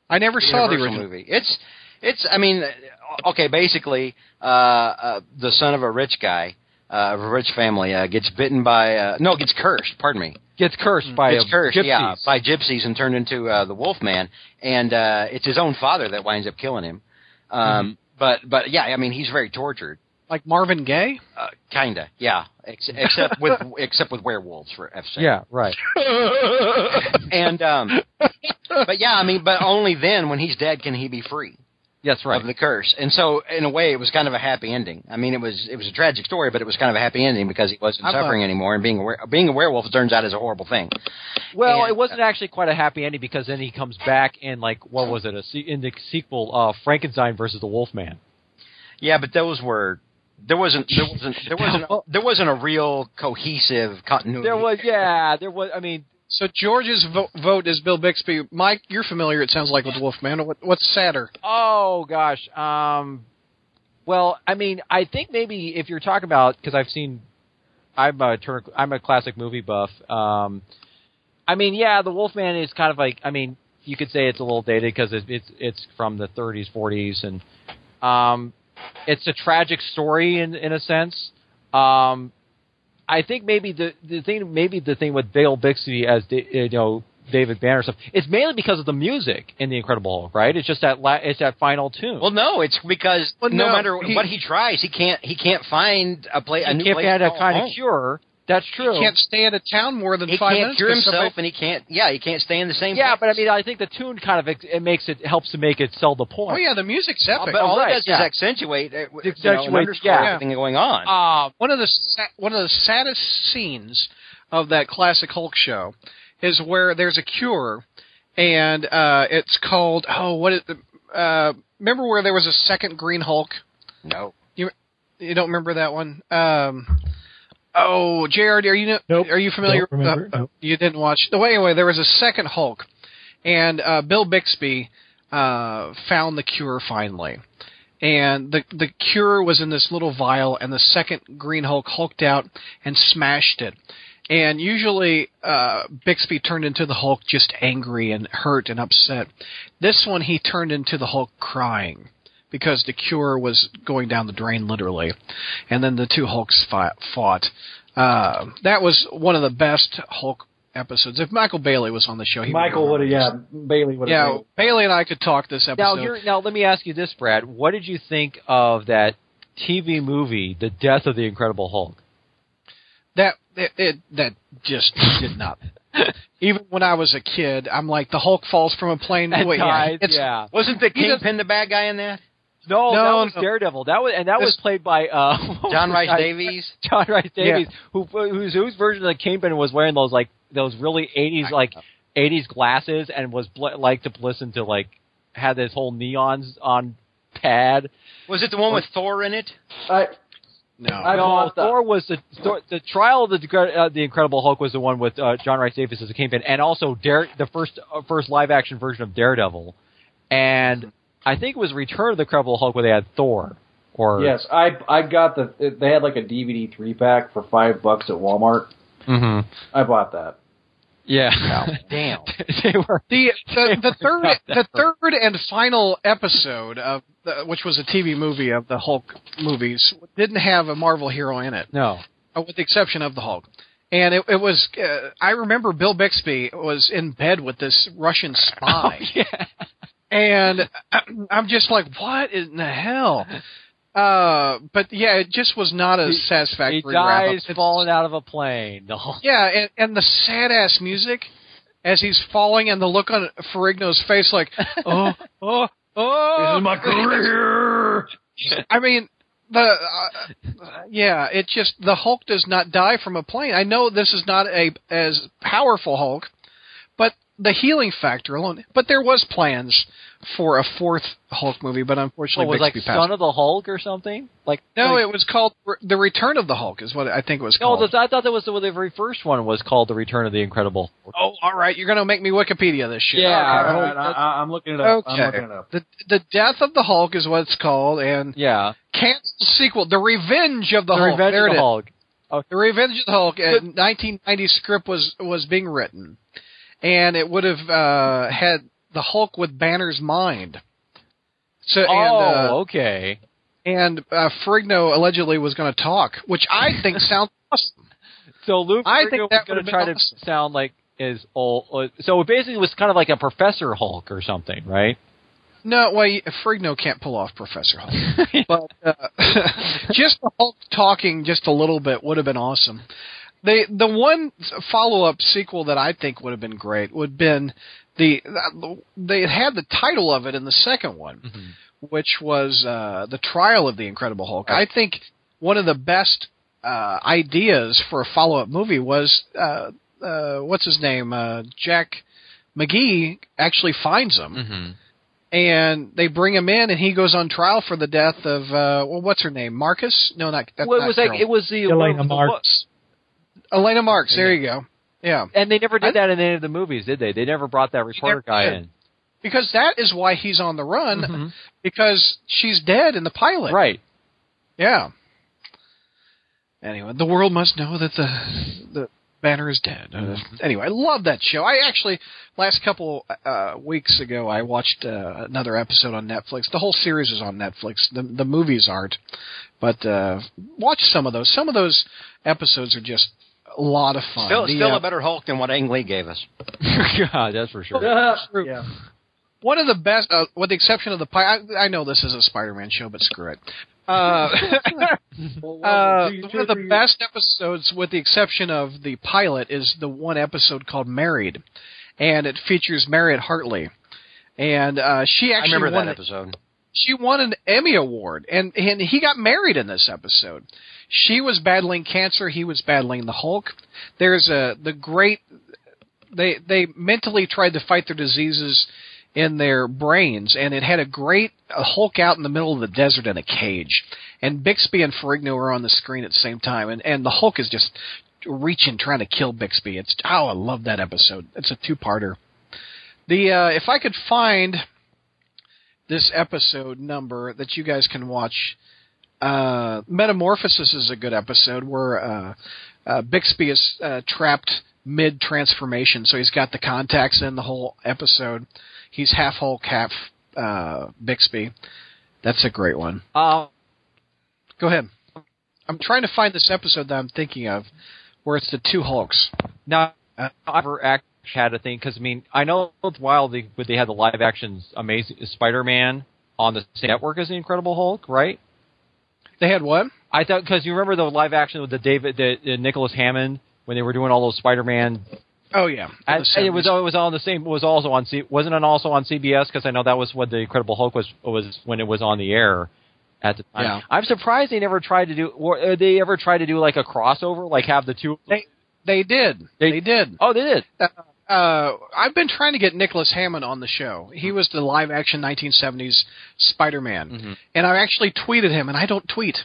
I never saw the original. movie. It's it's. I mean, uh, okay. Basically, uh, uh, the son of a rich guy, uh, of a rich family, uh, gets bitten by uh, no, gets cursed. Pardon me. Gets cursed by Gets cursed, gypsies. yeah, by gypsies and turned into uh, the Wolf Man, and uh, it's his own father that winds up killing him. Um, But but yeah, I mean, he's very tortured. Like Marvin Gaye? Uh, kinda, yeah. Ex- except with except with werewolves for F. Yeah, right. And um, but yeah, I mean, but only then when he's dead can he be free. That's right. of the curse. And so, in a way, it was kind of a happy ending. I mean, it was it was a tragic story, but it was kind of a happy ending because he wasn't about- suffering anymore. And being a, were- being a werewolf turns out is a horrible thing. Well, And- it wasn't actually quite a happy ending because then he comes back in like what was it? A se- in the sequel, uh, Frankenstein versus the Wolfman. Yeah, but those were there wasn't there wasn't there wasn't there wasn't a real cohesive continuity. There was, yeah, there was. I mean, So George's vo- vote is Bill Bixby. Mike, you're familiar. It sounds like with Wolfman. What, what's sadder? oh gosh. Um, well, I mean, I think maybe if you're talking about because I've seen, I'm a Turner, I'm a classic movie buff. Um, I mean, yeah, the Wolfman is kind of like, I mean, you could say it's a little dated because it, it's it's from the 30s, 40s, and um, it's a tragic story in in a sense. Um, I think maybe the the thing maybe the thing with Bill Bixby as Da- you know David Banner stuff it's mainly because of the music in the Incredible Hulk, right? It's just that la- it's that final tune. Well, no, it's because Well, no, no, matter he- what he tries, he can't he can't find a play a new if place he had a kind home. of cure, that's true. He can't stay in a town more than He five can't minutes. cure 'cause himself, somebody- and he can't. Yeah, he can't stay in the same. yeah, but I mean, I think the tune kind of ex- it makes it helps to make it sell the point. Oh yeah, the music's epic. but all right, it does yeah. is accentuate, uh, you know, Accentuate, yeah. everything going on. Uh, one of the sa- one of the saddest scenes of that classic Hulk show is where there's a cure, and uh, it's called oh what is the, uh, remember where there was a second Green Hulk? No. you You don't remember that one? Um, oh, JRD, are you Nope. are you familiar? Don't remember. uh, Nope. You didn't watch. No, anyway, there was a second Hulk, and uh, Bill Bixby uh, found the cure finally. And the the cure was in this little vial, and the second Green Hulk hulked out and smashed it. And usually, uh, Bixby turned into the Hulk just angry and hurt and upset. This one, he turned into the Hulk crying because the cure was going down the drain literally, and then the two Hulks fought. fought. Uh, that was one of the best Hulk episodes. If Michael Bailey was on the show, he Michael would would have, yeah, Bailey would have. yeah. Bailey and I could talk this Now, episode. here, now let me ask you this, Brad. What did you think of that TV movie, The Death of the Incredible Hulk? that it, it that just did not. Even when I was a kid, I'm like the Hulk falls from a plane. And Wait, yeah, dies, it's- yeah. Wasn't the He does- Kingpin the bad guy in that? No, No, that was no. Daredevil. That was and that was played by uh, John Rice the Davies? John Rhys-Davies, who whose whose version of the Kingpin was wearing those like those really eighties like eighties glasses and was bl- like to listen to like had this whole neons on pad. Was it the one with Thor in it? I, no. I no, bought the- Thor was the Thor, the trial of the uh, the Incredible Hulk was the one with uh, John Rhys-Davies as the Kingpin, and also Dare the first uh, first live action version of Daredevil, and I think it was Return of the Incredible Hulk where they had Thor. Or yes, I I got the. They had like a DVD three pack for five bucks at Walmart. Mhm. I bought that. yeah, Damn. they were The the, the third the third and final episode of the, which was a TV movie of the Hulk movies didn't have a Marvel hero in it, no. uh, with the exception of the Hulk. And it, it was uh, I remember Bill Bixby was in bed with this Russian spy, yeah. And I'm just like, what in the hell? Uh, but yeah, it just was not a He- satisfactory He wrap-up. dies It's- falling out of a plane. The Yeah, and, and the sad ass music as he's falling, and the look on Ferrigno's face, like, oh, oh, oh. This is my career. I mean, the uh, yeah, it just the Hulk does not die from a plane. I know this is not a as powerful Hulk, but the healing factor alone. But there was plans for a fourth Hulk movie, but unfortunately, What was like Bixby passed. Son of the Hulk or something? Like no, like, it was called the Return of the Hulk, is what I think it was no. called. the- I thought that was the, the very first one was called The Return of the Incredible. Hulk. oh, all right, you're gonna make me Wikipedia this shit. Yeah, Okay. All right, I, I, I'm looking it up. I'm Okay. looking it up. The the death of the Hulk is what it's called, and Yeah, cancel sequel, the Revenge of the, The Hulk. Revenge there of the is. Hulk. Oh. The Revenge of the Hulk. A 1990 script was was being written, and it would have uh, had the Hulk with Banner's mind. So Oh, and uh, okay. and uh, Ferrigno allegedly was going to talk, which I think sounds awesome. So Luke I think was going to try to sound like is old. uh, So it basically was kind of like a Professor Hulk or something, right? No, well, Ferrigno can't pull off Professor Hulk. but uh, just the Hulk talking just a little bit would have been awesome. The the one follow up sequel that I think would have been great would have been the they had the title of it in the second one, which was uh, the Trial of the Incredible Hulk. I think one of the best uh, ideas for a follow up movie was uh, uh, what's his name uh, Jack McGee actually finds him mm-hmm. and they bring him in, and he goes on trial for the death of uh, well, what's her name? Marcus? No, not that's Well, it not was like it was the Elaina the- Marks. Elaina Marks. There you go. Yeah, and they never did I- that in any of the movies, did they? They never brought that reporter guy did. in, because that is why he's on the run Mhm. because she's dead in the pilot. right? Yeah. Anyway, the world must know that the the banner is dead. Uh, anyway, I love that show. I actually last couple uh, weeks ago I watched uh, another episode on Netflix. The whole series is on Netflix. The the movies aren't, but uh, watch some of those. Some of those episodes are just a lot of fun. Still, The, still uh, a better Hulk than what Ang Lee gave us. God, that's for sure. yeah. one of the best, uh, with the exception of the pi- I, I know this is a Spider-Man show, but screw it. Uh, uh, one of the best episodes, with the exception of the pilot, is the one episode called "Married," and it features Mariette Hartley, and uh, she I actually remember won that a- episode. she won an Emmy award, and and he got married in this episode. She was battling cancer. He was battling the Hulk. There's a the great. They they mentally tried to fight their diseases in their brains, and it had a great a Hulk out in the middle of the desert in a cage, and Bixby and Ferrigno are on the screen at the same time, and and the Hulk is just reaching trying to kill Bixby. It's oh, I love that episode. It's a two-parter. The uh, if I could find this episode number that you guys can watch, uh, Metamorphosis is a good episode where uh, uh, Bixby is uh, trapped mid transformation, so he's got the contacts in the whole episode. He's half Hulk, half uh, Bixby. That's a great one. Uh, Go ahead. I'm trying to find this episode that I'm thinking of, where it's the two Hulks. now, I've never act had a thing because I mean I know it's wild they but they had the live actions Amazing Spider-Man on the same network as the Incredible Hulk, right? They had what? I thought because you remember the live action with the David the, the Nicholas Hammond when they were doing all those Spider-Man. Oh yeah, I, it was it was on the same was also on C wasn't it also on CBS because I know that was what the Incredible Hulk was was when it was on the air at the time. Yeah. I'm surprised they never tried to do or uh, they ever tried to do like a crossover like have the two. They they did. They- They, did. Oh, they did. Uh, I've been trying to get Nicholas Hammond on the show. He was the live action 1970s Spider Man, Mm-hmm. and I actually tweeted him, and I don't tweet.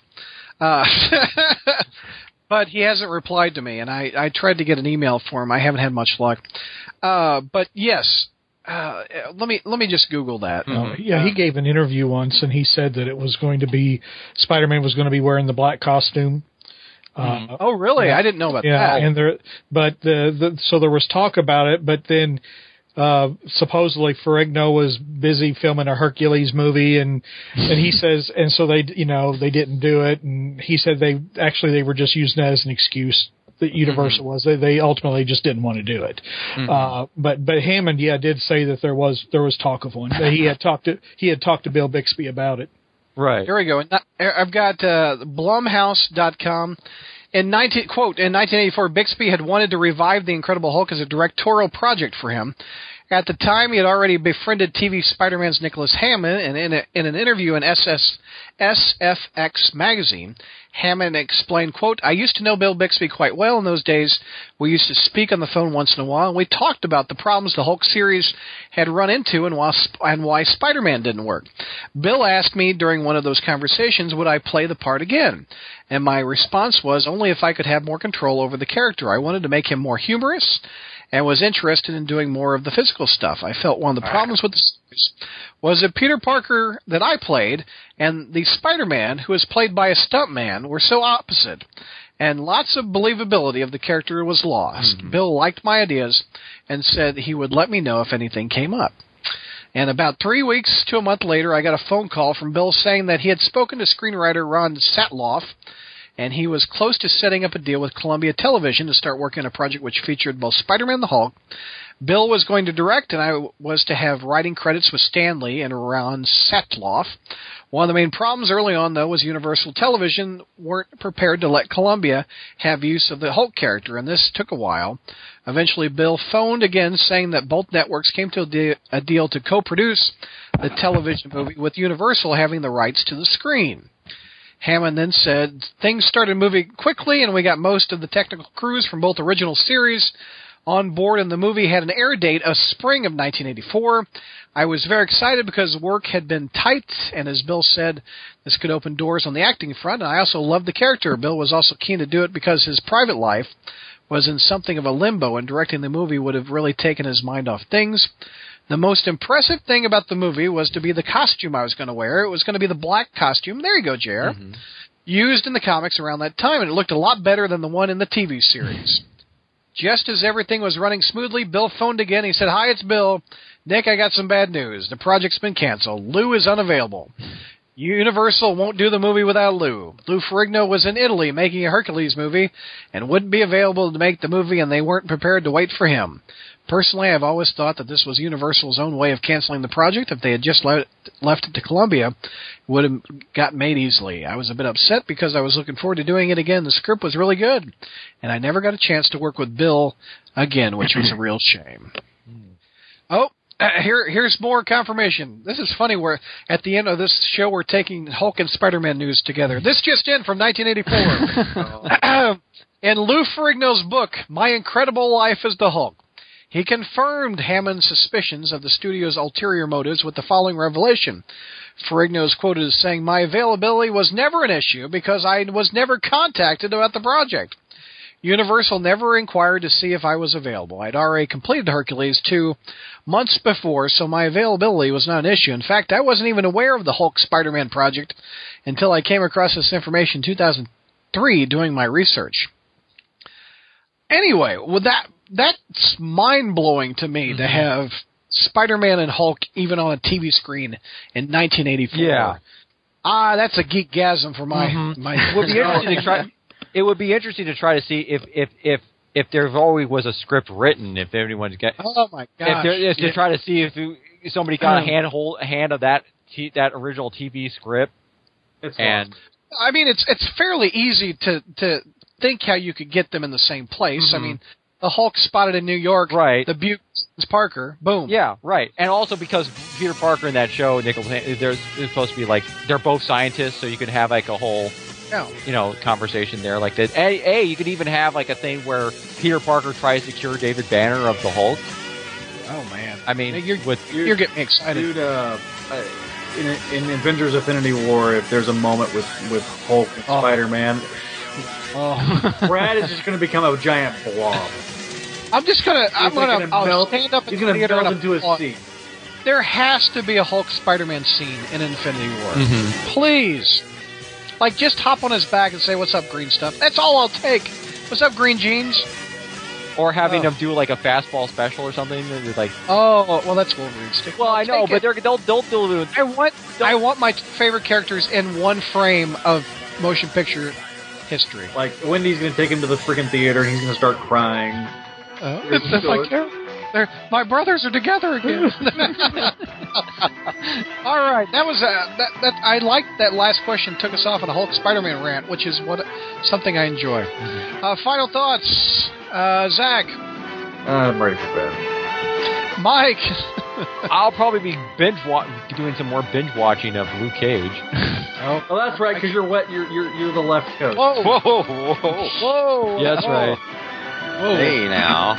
Uh, but he hasn't replied to me, and I, I tried to get an email for him. I haven't had much luck. Uh, but yes, uh, let me let me just Google that. Uh, yeah, he gave an interview once, and he said that it was going to be Spider-Man was going to be wearing the black costume. Uh, Oh, really? I didn't know about yeah, that. and there, but the, the so there was talk about it, but then uh supposedly Ferrigno was busy filming a Hercules movie, and and he says, and so they, you know, they didn't do it, and he said they actually they were just using that as an excuse. That Universal was they they ultimately just didn't want to do it, uh, but but Hammond yeah did say that there was there was talk of one he had talked to he had talked to Bill Bixby about it. Right. Here we go. I've got uh, Blumhouse.com. In 19, quote, in 1984, Bixby had wanted to revive The Incredible Hulk as a directorial project for him. At the time, he had already befriended TV Spider-Man's Nicholas Hammond, and in, a, in an interview in SS, SFX magazine, Hammond explained, quote, I used to know Bill Bixby quite well in those days. We used to speak on the phone once in a while, and we talked about the problems the Hulk series had run into and why, and why Spider-Man didn't work. Bill asked me during one of those conversations, would I play the part again? And my response was only if I could have more control over the character. I wanted to make him more humorous and was interested in doing more of the physical stuff. I felt one of the problems with the series was that Peter Parker that I played and the Spider-Man who was played by a stuntman were so opposite. And lots of believability of the character was lost. Mm-hmm. Bill liked my ideas and said he would let me know if anything came up. And about three weeks to a month later, I got a phone call from Bill saying that he had spoken to screenwriter Ron Satlof, and he was close to setting up a deal with Columbia Television to start working on a project which featured both Spider-Man and the Hulk. Bill was going to direct, and I was to have writing credits with Stanley and Ron Satlof. One of the main problems early on, though, was Universal Television weren't prepared to let Columbia have use of the Hulk character, and this took a while. Eventually, Bill phoned again, saying that both networks came to a, a deal to co-produce the television movie, with Universal having the rights to the screen. Hammond then said things started moving quickly, and we got most of the technical crews from both original series on board, and the movie had an air date of spring of 1984. I was very excited because work had been tight, and as Bill said, this could open doors on the acting front. And I also loved the character. Bill was also keen to do it because his private life was in something of a limbo, and directing the movie would have really taken his mind off things. The most impressive thing about the movie was to be the costume I was going to wear. It was going to be the black costume. There you go, JR. Mm-hmm. Used in the comics around that time, and it looked a lot better than the one in the TV series. Just as everything was running smoothly, Bill phoned again. He said, Hi, it's Bill. Nick, I got some bad news. The project's been canceled. Lou is unavailable. Universal won't do the movie without Lou. Lou Ferrigno was in Italy making a Hercules movie and wouldn't be available to make the movie, and they weren't prepared to wait for him. Personally, I've always thought that this was Universal's own way of canceling the project. If they had just let, left it to Columbia, it would have got made easily. I was a bit upset because I was looking forward to doing it again. The script was really good, and I never got a chance to work with Bill again, which was a real shame. Oh, uh, here here's more confirmation. This is funny. Where at the end of this show, we're taking Hulk and Spider-Man news together. This just in from 1984. in Lou Ferrigno's book, My Incredible Life as the Hulk, He confirmed Hammond's suspicions of the studio's ulterior motives with the following revelation. Ferrigno is quoted as saying, My availability was never an issue because I was never contacted about the project. Universal never inquired to see if I was available. I'd already completed Hercules two months before, so my availability was not an issue. In fact, I wasn't even aware of the Hulk Spider Man project until I came across this information in 2003 doing my research. Anyway, well that that's mind blowing to me to have Spider Man and Hulk even on a TV screen in 1984. Yeah. Ah, that's a geekgasm for my Mhm. my. It would be interesting to try. It would be interesting to try to see if if if if there always was a script written. If anyone's got Oh my god! if gosh! there is to Yeah. try to see if somebody got a Um, hand hold a hand of that t- that original TV script It's and I mean, it's it's fairly easy to to think how you could get them in the same place. I Mhm. mean, the Hulk spotted in New York, Right. The Butte Parker, boom. yeah right and also because Peter Parker in that show Nicholas there's it's supposed to be like they're both scientists so you could have like a whole Yeah. you know conversation there like that. A, a you could even have like a thing where Peter Parker tries to cure David Banner of the Hulk. Oh man, I mean, you're with you're getting me excited. Dude, uh, in, in Avengers Infinity War, if there's a moment with, with Hulk and Oh. Spider Man, Oh. Brad is just going to become a giant blob. I'm just gonna I'm He's gonna, I'll melt, stand up in He's the going to theater melt and into his applaud. seat. There has to be a Hulk Spider-Man scene in Infinity War. Mhm. Please, like just hop on his back and say, "What's up, green stuff?" That's all I'll take. What's up, green jeans? or having Oh. them do like a fastball special or something. They're like, Oh, well, that's Wolverine stick. well, I I'll know, take but it. they're, they'll they'll do it. I want I want my favorite characters in one frame of motion picture history. Like, Wendy's going to take him to the freaking theater and he's going to start crying. Oh, Here's the my, sword. char- they're- my brothers are together again. All right, that was uh, that. That I liked that last question. Took us off on a Hulk Spider-Man rant, which is what something I enjoy. Uh, final thoughts, uh, Zach, I'm ready for bed. Mike. I'll probably be binge wa- doing some more binge watching of Luke Cage. Oh, Oh, that's right, because you're wet. You're, you're, you're the left coast. whoa, whoa, whoa, whoa. Yeah, that's Oh. right. Whoa. Hey now.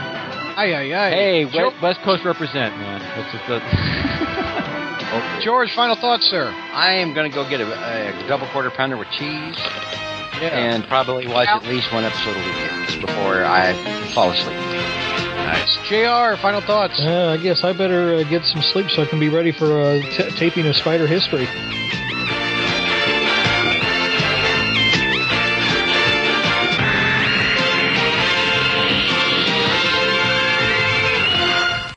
Aye, aye, aye. Hey, Jo- West, West Coast represent, man. That's just the, George, final thoughts, sir. I am going to go get a, a double quarter pounder with cheese Yeah. and probably watch at least one episode a week before I fall asleep. Nice. Jr. Final thoughts. Uh, I guess I better uh, get some sleep so I can be ready for uh, t- taping of Spider History.